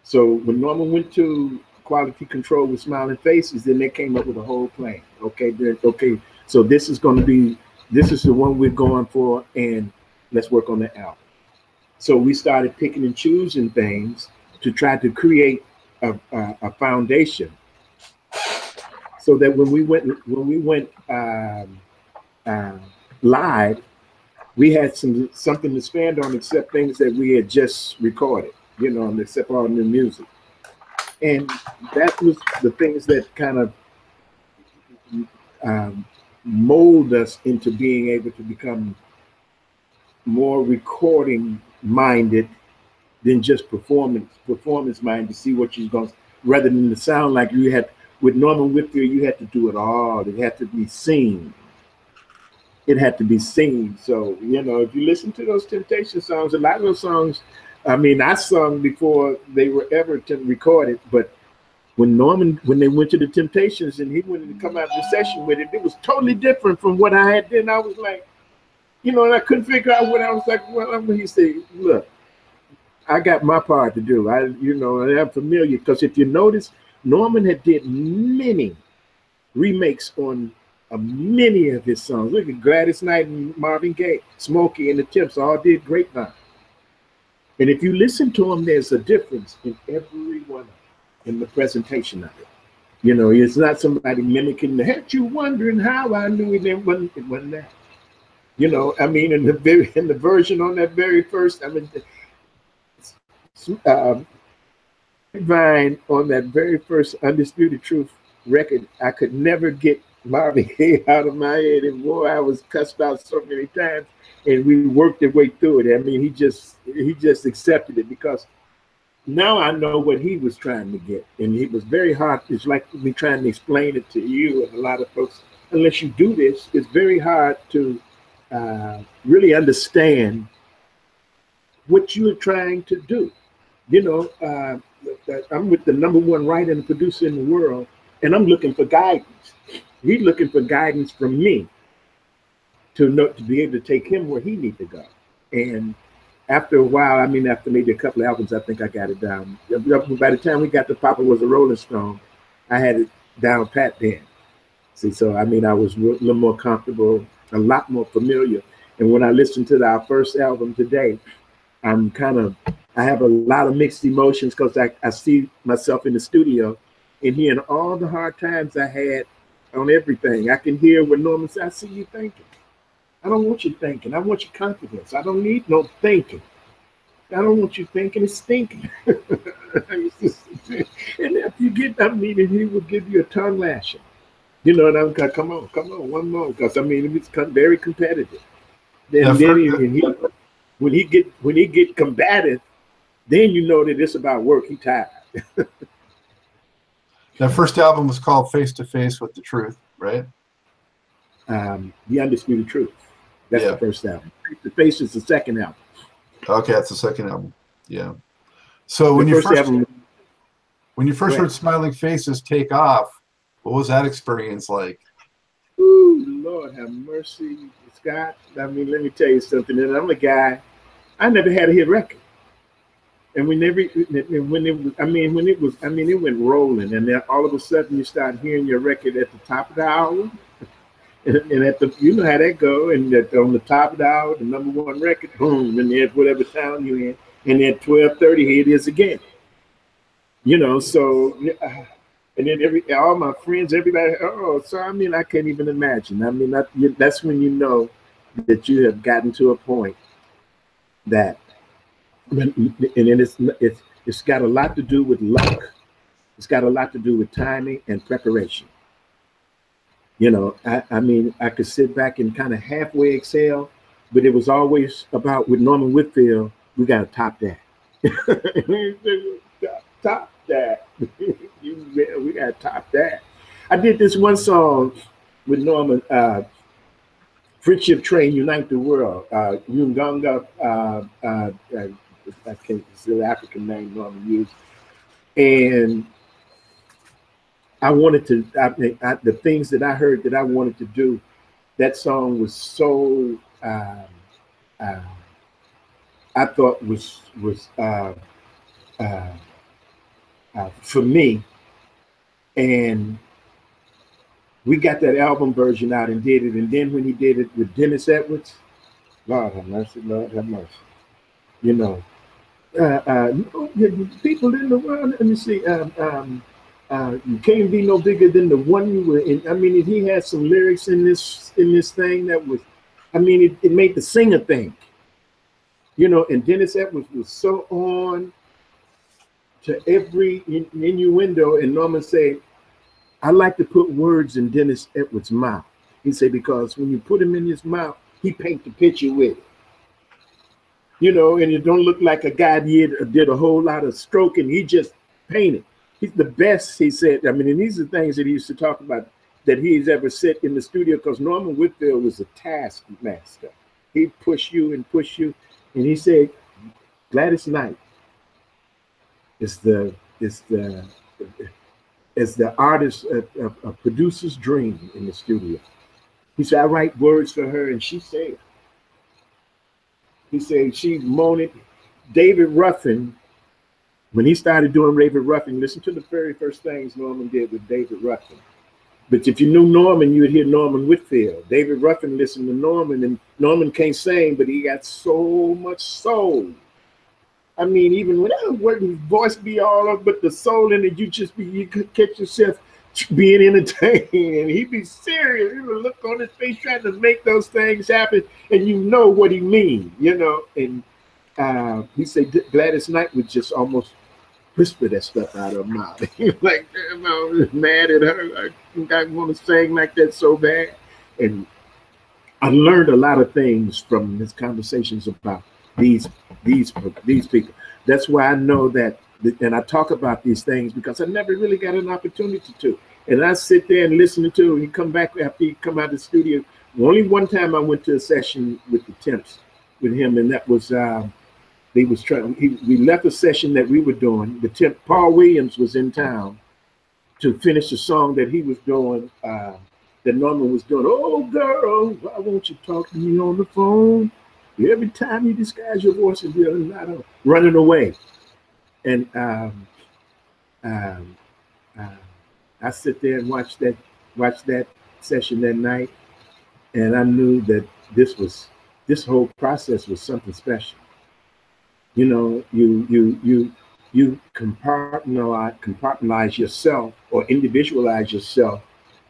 So when Norman went to quality control with Smiling Faces, then they came up with a whole plan. Okay, then okay, so this is going to be this is the one we're going for, and let's work on the album. So we started picking and choosing things to try to create a, a, a foundation, so that when we went when we went um, uh, live, we had some something to stand on except things that we had just recorded, you know, except all new music. And that was the things that kind of um, mold us into being able to become more recording minded than just performance performance minded to see what you're going rather than to sound like you had with Norman Whitfield, you had to do it all. It had to be seen it had to be seen. So, you know, if you listen to those Temptation songs, a lot of those songs, I mean, I sung before they were ever recorded, but when Norman, when they went to the Temptations and he wanted to come out of the session with it, it was totally different from what I had then. I was like, you know, and I couldn't figure out what I was like. Well, he said, look, I got my part to do. I, you know, I'm familiar because if you notice, Norman had did many remakes on uh, many of his songs. Look at Gladys Knight and Marvin Gaye, Smokey and the Temps all did "Great Grapevine. And if you listen to them, there's a difference in every one of them, in the presentation of it. You know, it's not somebody mimicking the had you wondering how I knew it, it wasn't, it wasn't that. You know, I mean, in the very in the version on that very first, I mean, uh, Vine on that very first Undisputed Truth record, I could never get Gaye out of my head, and boy, I was cussed out so many times, and we worked our way through it. I mean, he just he just accepted it because now I know what he was trying to get, and it was very hard. It's like me trying to explain it to you and a lot of folks. Unless you do this, it's very hard to uh, really understand what you are trying to do. You know, uh, I'm with the number one writer and producer in the world, and I'm looking for guidance. He's looking for guidance from me to know to be able to take him where he needs to go. And after a while, I mean, after maybe a couple of albums, I think I got it down. By the time we got to Papa was a Rolling Stone, I had it down pat then. See, so I mean, I was a little more comfortable, a lot more familiar. And when I listened to our first album today, I'm kind of, I have a lot of mixed emotions because I, I see myself in the studio and hearing all the hard times I had on everything. I can hear what Norman said. I see you thinking. I don't want you thinking. I want your confidence. I don't need no thinking. I don't want you thinking. It's thinking. and if you get that meeting, he will give you a tongue lashing. You know, and I'm like, come on, come on, one more, because I mean, it's very competitive. Then, then he, when he when he get when he get combative, then you know that it's about work. He tired. That first album was called Face to Face with the Truth, right? Um, the Undisputed Truth. That's yeah. the first album. Face to Face is the second album. Okay, that's the second album. Yeah. So the when you first album, when you first heard Smiling Faces take off, what was that experience like? Ooh, Lord have mercy, Scott. I mean, let me tell you something. And I'm a guy. I never had a hit record and we never when it was i mean when it was i mean it went rolling. And then all of a sudden you start hearing your record at the top of the hour. And, and at the you know how that go. And that on the top of the hour the number one record boom and then whatever town you're in. And then 1230 here it is again. You know so and then every all my friends everybody oh so i mean i can't even imagine. I mean that, that's when you know that you have gotten to a point that and then it's, it's, it's got a lot to do with luck. It's got a lot to do with timing and preparation. You know, I, I mean, I could sit back and kind of halfway excel, but it was always about with Norman Whitfield, we got to top that. top, that. We got to top that. I did this one song with Norman, uh, Friendship Train Unite the World. Uh, uh, uh, uh, I can't, it's the African name Norman used. And I wanted to, I, I, the things that I heard that I wanted to do, that song was so, um, uh, I thought was, was uh, uh, uh, for me. And we got that album version out and did it. And then when he did it with Dennis Edwards, Lord have mercy, Lord have mercy. You know, uh, uh, people in the world, let me see, um, um, uh, you can't be no bigger than the one you were in. I mean, he had some lyrics in this in this thing that was, I mean, it, it made the singer think. You know, and Dennis Edwards was so on to every innuendo, and Norman said, I like to put words in Dennis Edwards' mouth. He said, because when you put him in his mouth, he paint the picture with it. You know, and it don't look like a guy did, did a whole lot of stroking. He just painted. He's the best, he said. I mean, and these are things that he used to talk about that he's ever said in the studio because Norman Whitfield was a taskmaster. He'd push you and push you. And he said, Gladys Knight is the is the is the artist, a, a, a, producer's dream in the studio. He said, I write words for her, and she said, he said she moaned. David Ruffin, when he started doing David Ruffin, listen to the very first things Norman did with David Ruffin. But if you knew Norman, you would hear Norman Whitfield. David Ruffin listened to Norman, and Norman can't sing, but he got so much soul I mean, even without what his voice be all up, but the soul in it, you just be you could catch yourself being entertained, and he'd be serious. He would look on his face trying to make those things happen, and you know what he mean, you know. And uh, he said Gladys Knight would just almost whisper that stuff out of her mouth. like, Damn, I was mad at her. I I want to sing like that so bad. And I learned a lot of things from his conversations about these these these people. That's why I know that, and I talk about these things because I never really got an opportunity to. And I sit there and listen to. He come back after he come out of the studio. Only one time I went to a session with the Temps with him, and that was uh, they was trying. He, we left a session that we were doing. The Temp Paul Williams was in town to finish the song that he was doing. Uh, that Norman was doing. Oh, girl, why won't you talk to me on the phone? Every time you disguise your voice, you're not running away. And um, um, uh, I sit there and watch that watch that session that night, and I knew that this was this whole process was something special. You know, you you you you compartmentalize, compartmentalize yourself or individualize yourself,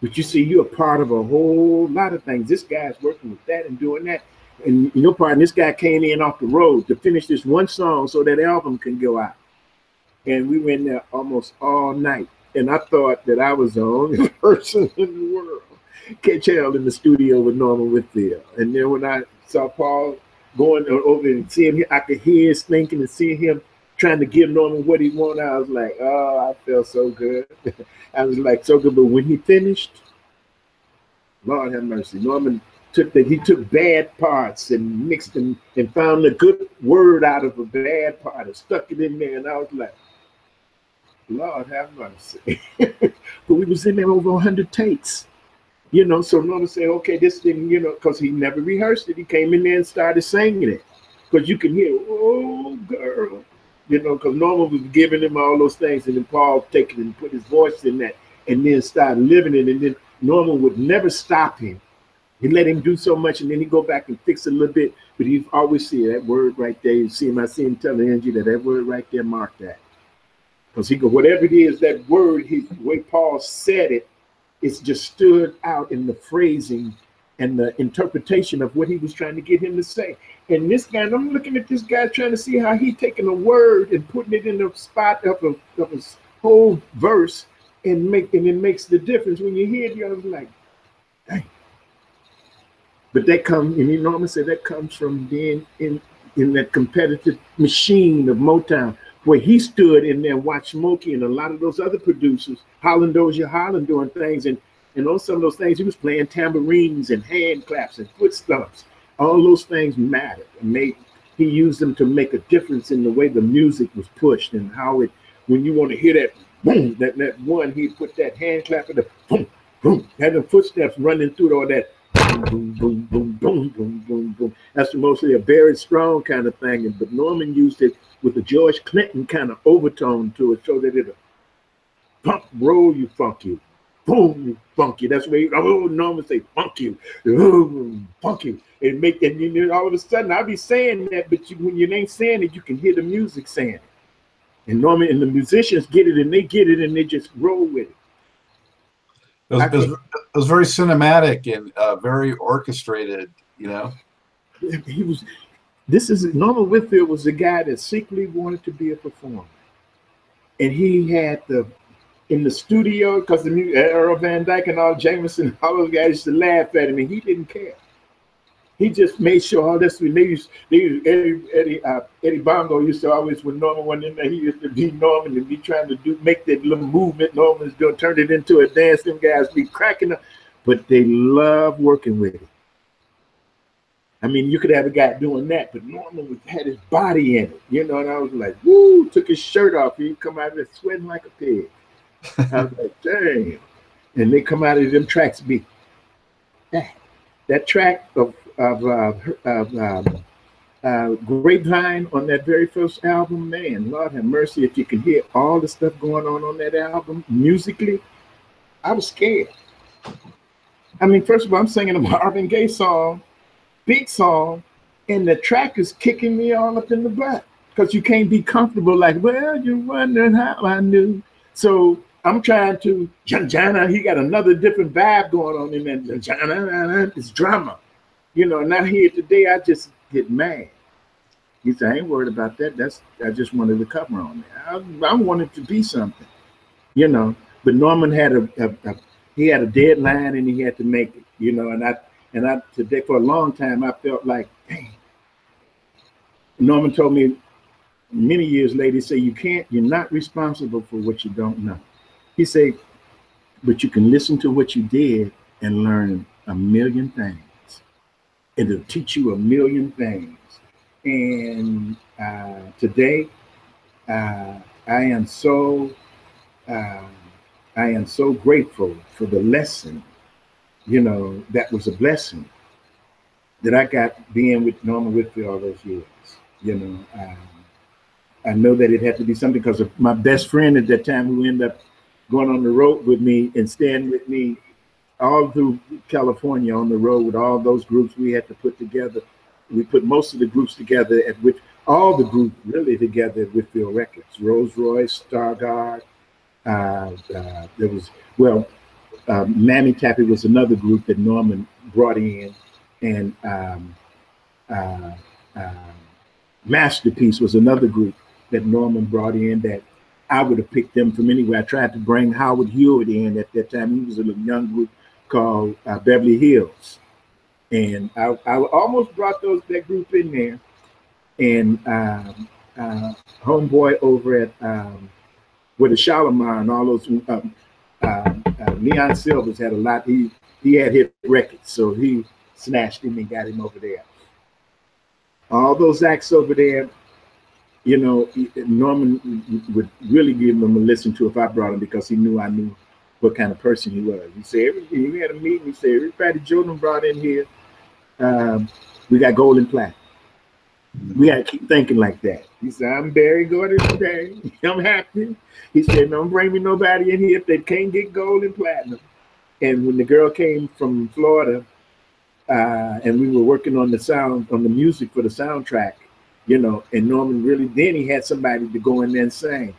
but you see you're a part of a whole lot of things. This guy's working with that and doing that and your partner, this guy came in off the road to finish this one song so that album can go out. And we went there almost all night. And I thought that I was the only person in the world. Hell in the studio with Norman Whitfield. And then when I saw Paul going over and seeing him, I could hear his thinking and seeing him trying to give Norman what he wanted. I was like, oh, I felt so good. I was like, so good. But when he finished, Lord have mercy. Norman took that he took bad parts and mixed them and found a good word out of a bad part and stuck it in there. And I was like, Lord have mercy. but we was in there over 100 takes. You know, so Norman said, okay, this thing, you know, because he never rehearsed it. He came in there and started singing it. Because you can hear, oh, girl. You know, because Norman was giving him all those things. And then Paul taking and put his voice in that and then started living it. And then Norman would never stop him he let him do so much, and then he go back and fix a little bit. But you always see that word right there. You see him. I see him telling Angie that that word right there marked that. Because he go, whatever it is, that word, he, the way Paul said it, it's just stood out in the phrasing and the interpretation of what he was trying to get him to say. And this guy, I'm looking at this guy trying to see how he taking a word and putting it in the spot of a, of a whole verse and make and it makes the difference when you hear it. You're like, dang but that comes, and you say that comes from being in in that competitive machine of Motown, where he stood in there and watched Smokey and a lot of those other producers, Holland Dozier Holland doing things. And, and on some of those things, he was playing tambourines and hand claps and foot stomps. All those things mattered and made he used them to make a difference in the way the music was pushed and how it when you want to hear that boom, that, that one, he put that hand clap in the boom, boom, had the footsteps running through all that boom, boom, boom, boom, boom, boom, boom. That's mostly a very strong kind of thing. But Norman used it with the George Clinton kind of overtone to it, so that it'll pump, roll you, funk you, boom, you funk you. That's where you, oh Norman say funk you, oh, funk you, and make and you all of a sudden I'll be saying that, but you, when you ain't saying it, you can hear the music saying it. And Norman and the musicians get it, and they get it, and they just roll with it. It was, it was, it was very cinematic and uh, very orchestrated, you know. He was. This is Norman Whitfield was the guy that secretly wanted to be a performer, and he had the in the studio because the Earl Van Dyke and all Jamerson, all those guys used to laugh at him, and he didn't care. He just made sure all this. They used, they used Eddie Eddie uh, Eddie Bongo used to always when Norman went in there, he used to be Norman and be trying to do make that little movement. Norman's doing turn it into a dance. Them guys be cracking up, but they love working with it. I mean, you could have a guy doing that, but Norman had his body in it, you know. And I was like, "Woo!" Took his shirt off, he'd come out of there sweating like a pig. I was like, "Damn!" And they come out of them tracks be that that track of of, uh, of um, uh, Grapevine on that very first album, man, Lord have mercy, if you can hear all the stuff going on on that album musically, I was scared. I mean, first of all, I'm singing a Marvin Gaye song, beat song, and the track is kicking me all up in the butt because you can't be comfortable like, well, you're wondering how I knew. So I'm trying to, Jana, he got another different vibe going on in that. Jana, it's drama. You know, not here today, I just get mad. He said, I ain't worried about that. That's I just wanted to cover on there. I, I wanted to be something, you know. But Norman had a, a, a, he had a deadline and he had to make it, you know. And I and I today for a long time I felt like, dang. Norman told me many years later, he said, you can't, you're not responsible for what you don't know. He said, but you can listen to what you did and learn a million things it'll teach you a million things. And uh, today, uh, I am so uh, I am so grateful for the lesson. You know, that was a blessing that I got being with Norman Whitfield all those years. You know, um, I know that it had to be something because of my best friend at that time who ended up going on the road with me and staying with me all through California on the road with all those groups we had to put together. We put most of the groups together at which all the groups really together at Whitfield Records, Rose Royce, Stargard. Uh, uh, there was, well, uh, Mammy Tappy was another group that Norman brought in, and um, uh, uh, Masterpiece was another group that Norman brought in that I would have picked them from anywhere. I tried to bring Howard Hewitt in at that time. He was a little young group called uh, Beverly Hills, and I, I almost brought those that group in there. And um, uh, homeboy over at um, with the Shalamar and all those um, uh, uh, Leon Sylvers had a lot. He he had hit records, so he snatched him and got him over there. All those acts over there, you know, Norman would really give them a listen to if I brought him because he knew I knew what kind of person he was. He said, every, we had a meeting. He said, everybody Jordan brought in here, um, we got gold and platinum. We got to keep thinking like that. He said, I'm Berry Gordy today. I'm happy. He said, don't bring me nobody in here if they can't get gold and platinum. And when the girl came from Florida, uh, and we were working on the sound, on the music for the soundtrack, you know, and Norman really, then he had somebody to go in there and sing.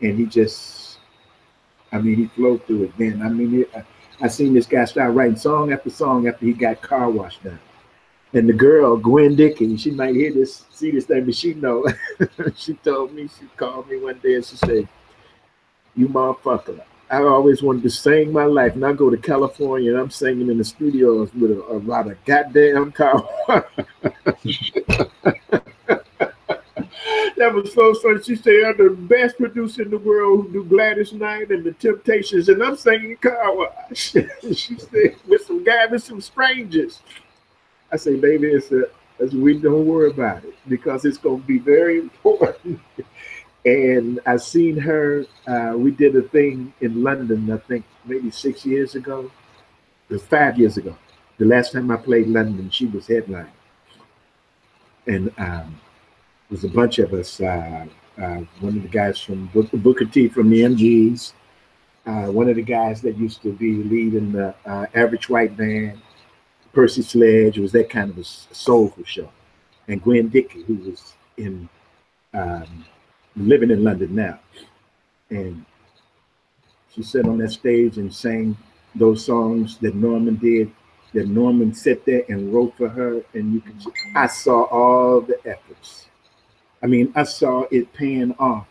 And he just I mean, he flowed through it then. I mean, it, I, I seen this guy start writing song after song after he got car washed done. And the girl, Gwen Dickey, she might hear this, see this thing, but she know. she told me, she called me one day and she said, you motherfucker. I always wanted to sing my life. And I go to California and I'm singing in the studios with a, a lot of goddamn car. that was so funny. She said, I'm the best producer in the world who do Gladys Knight and the Temptations, and I'm singing Wash. she said, with some guy, with some strangers. I say, baby, it's a, it's, we don't worry about it because it's going to be very important. and I seen her, uh, we did a thing in London, I think maybe six years ago. It was five years ago. The last time I played London, she was headlining. And um, was a bunch of us. Uh, uh, one of the guys from Booker T from the MGs, uh, one of the guys that used to be leading the uh, Average White Band, Percy Sledge, was that kind of a soulful show, and Gwen Dickey, who was in um, living in London now, and she sat on that stage and sang those songs that Norman did. That Norman sat there and wrote for her, and you could. I saw all the efforts I mean, I saw it paying off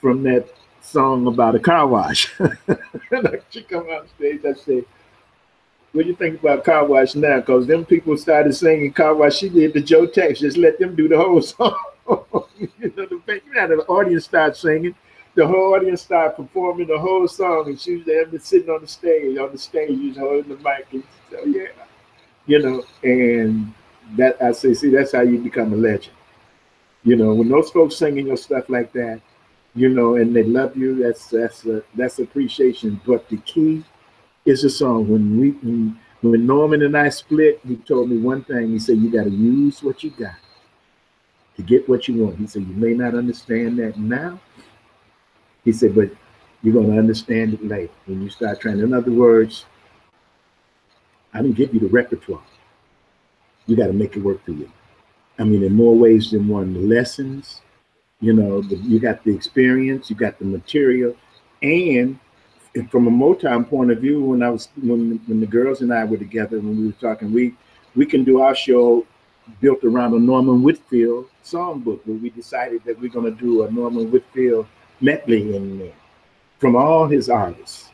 from that song about a car wash. she come on stage, I say, what do you think about car wash now? Because them people started singing car wash. She did the Joe Tex. Just let them do the whole song. you know, the, the audience started singing. The whole audience started performing the whole song, and she was there sitting on the stage, on the stage, know, holding the mic. And so, oh, yeah, you know, and that I say, see, that's how you become a legend. You know, when those folks singing your stuff like that, you know, and they love you, that's that's a, that's appreciation. But the key is a song. When we when, when Norman and I split, he told me one thing. He said, "You got to use what you got to get what you want." He said, "You may not understand that now." He said, "But you're going to understand it later when you start trying." In other words, I didn't give you the repertoire. You got to make it work for you. I mean, in more ways than one. The lessons, you know, the, you got the experience, you got the material, and from a Motown point of view, when I was when when the girls and I were together, when we were talking, we we can do our show built around a Norman Whitfield songbook, where we decided that we're going to do a Norman Whitfield medley in there from all his artists,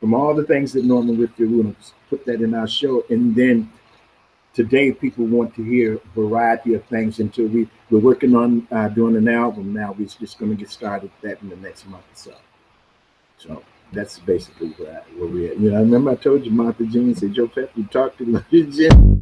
from all the things that Norman Whitfield. To put that in our show, and then today people want to hear a variety of things until we we're working on uh, doing an album now we're just going to get started that in the next month or so so that's basically where, where we're at you know I remember i told you martha jean said joe pep you talked to Jim.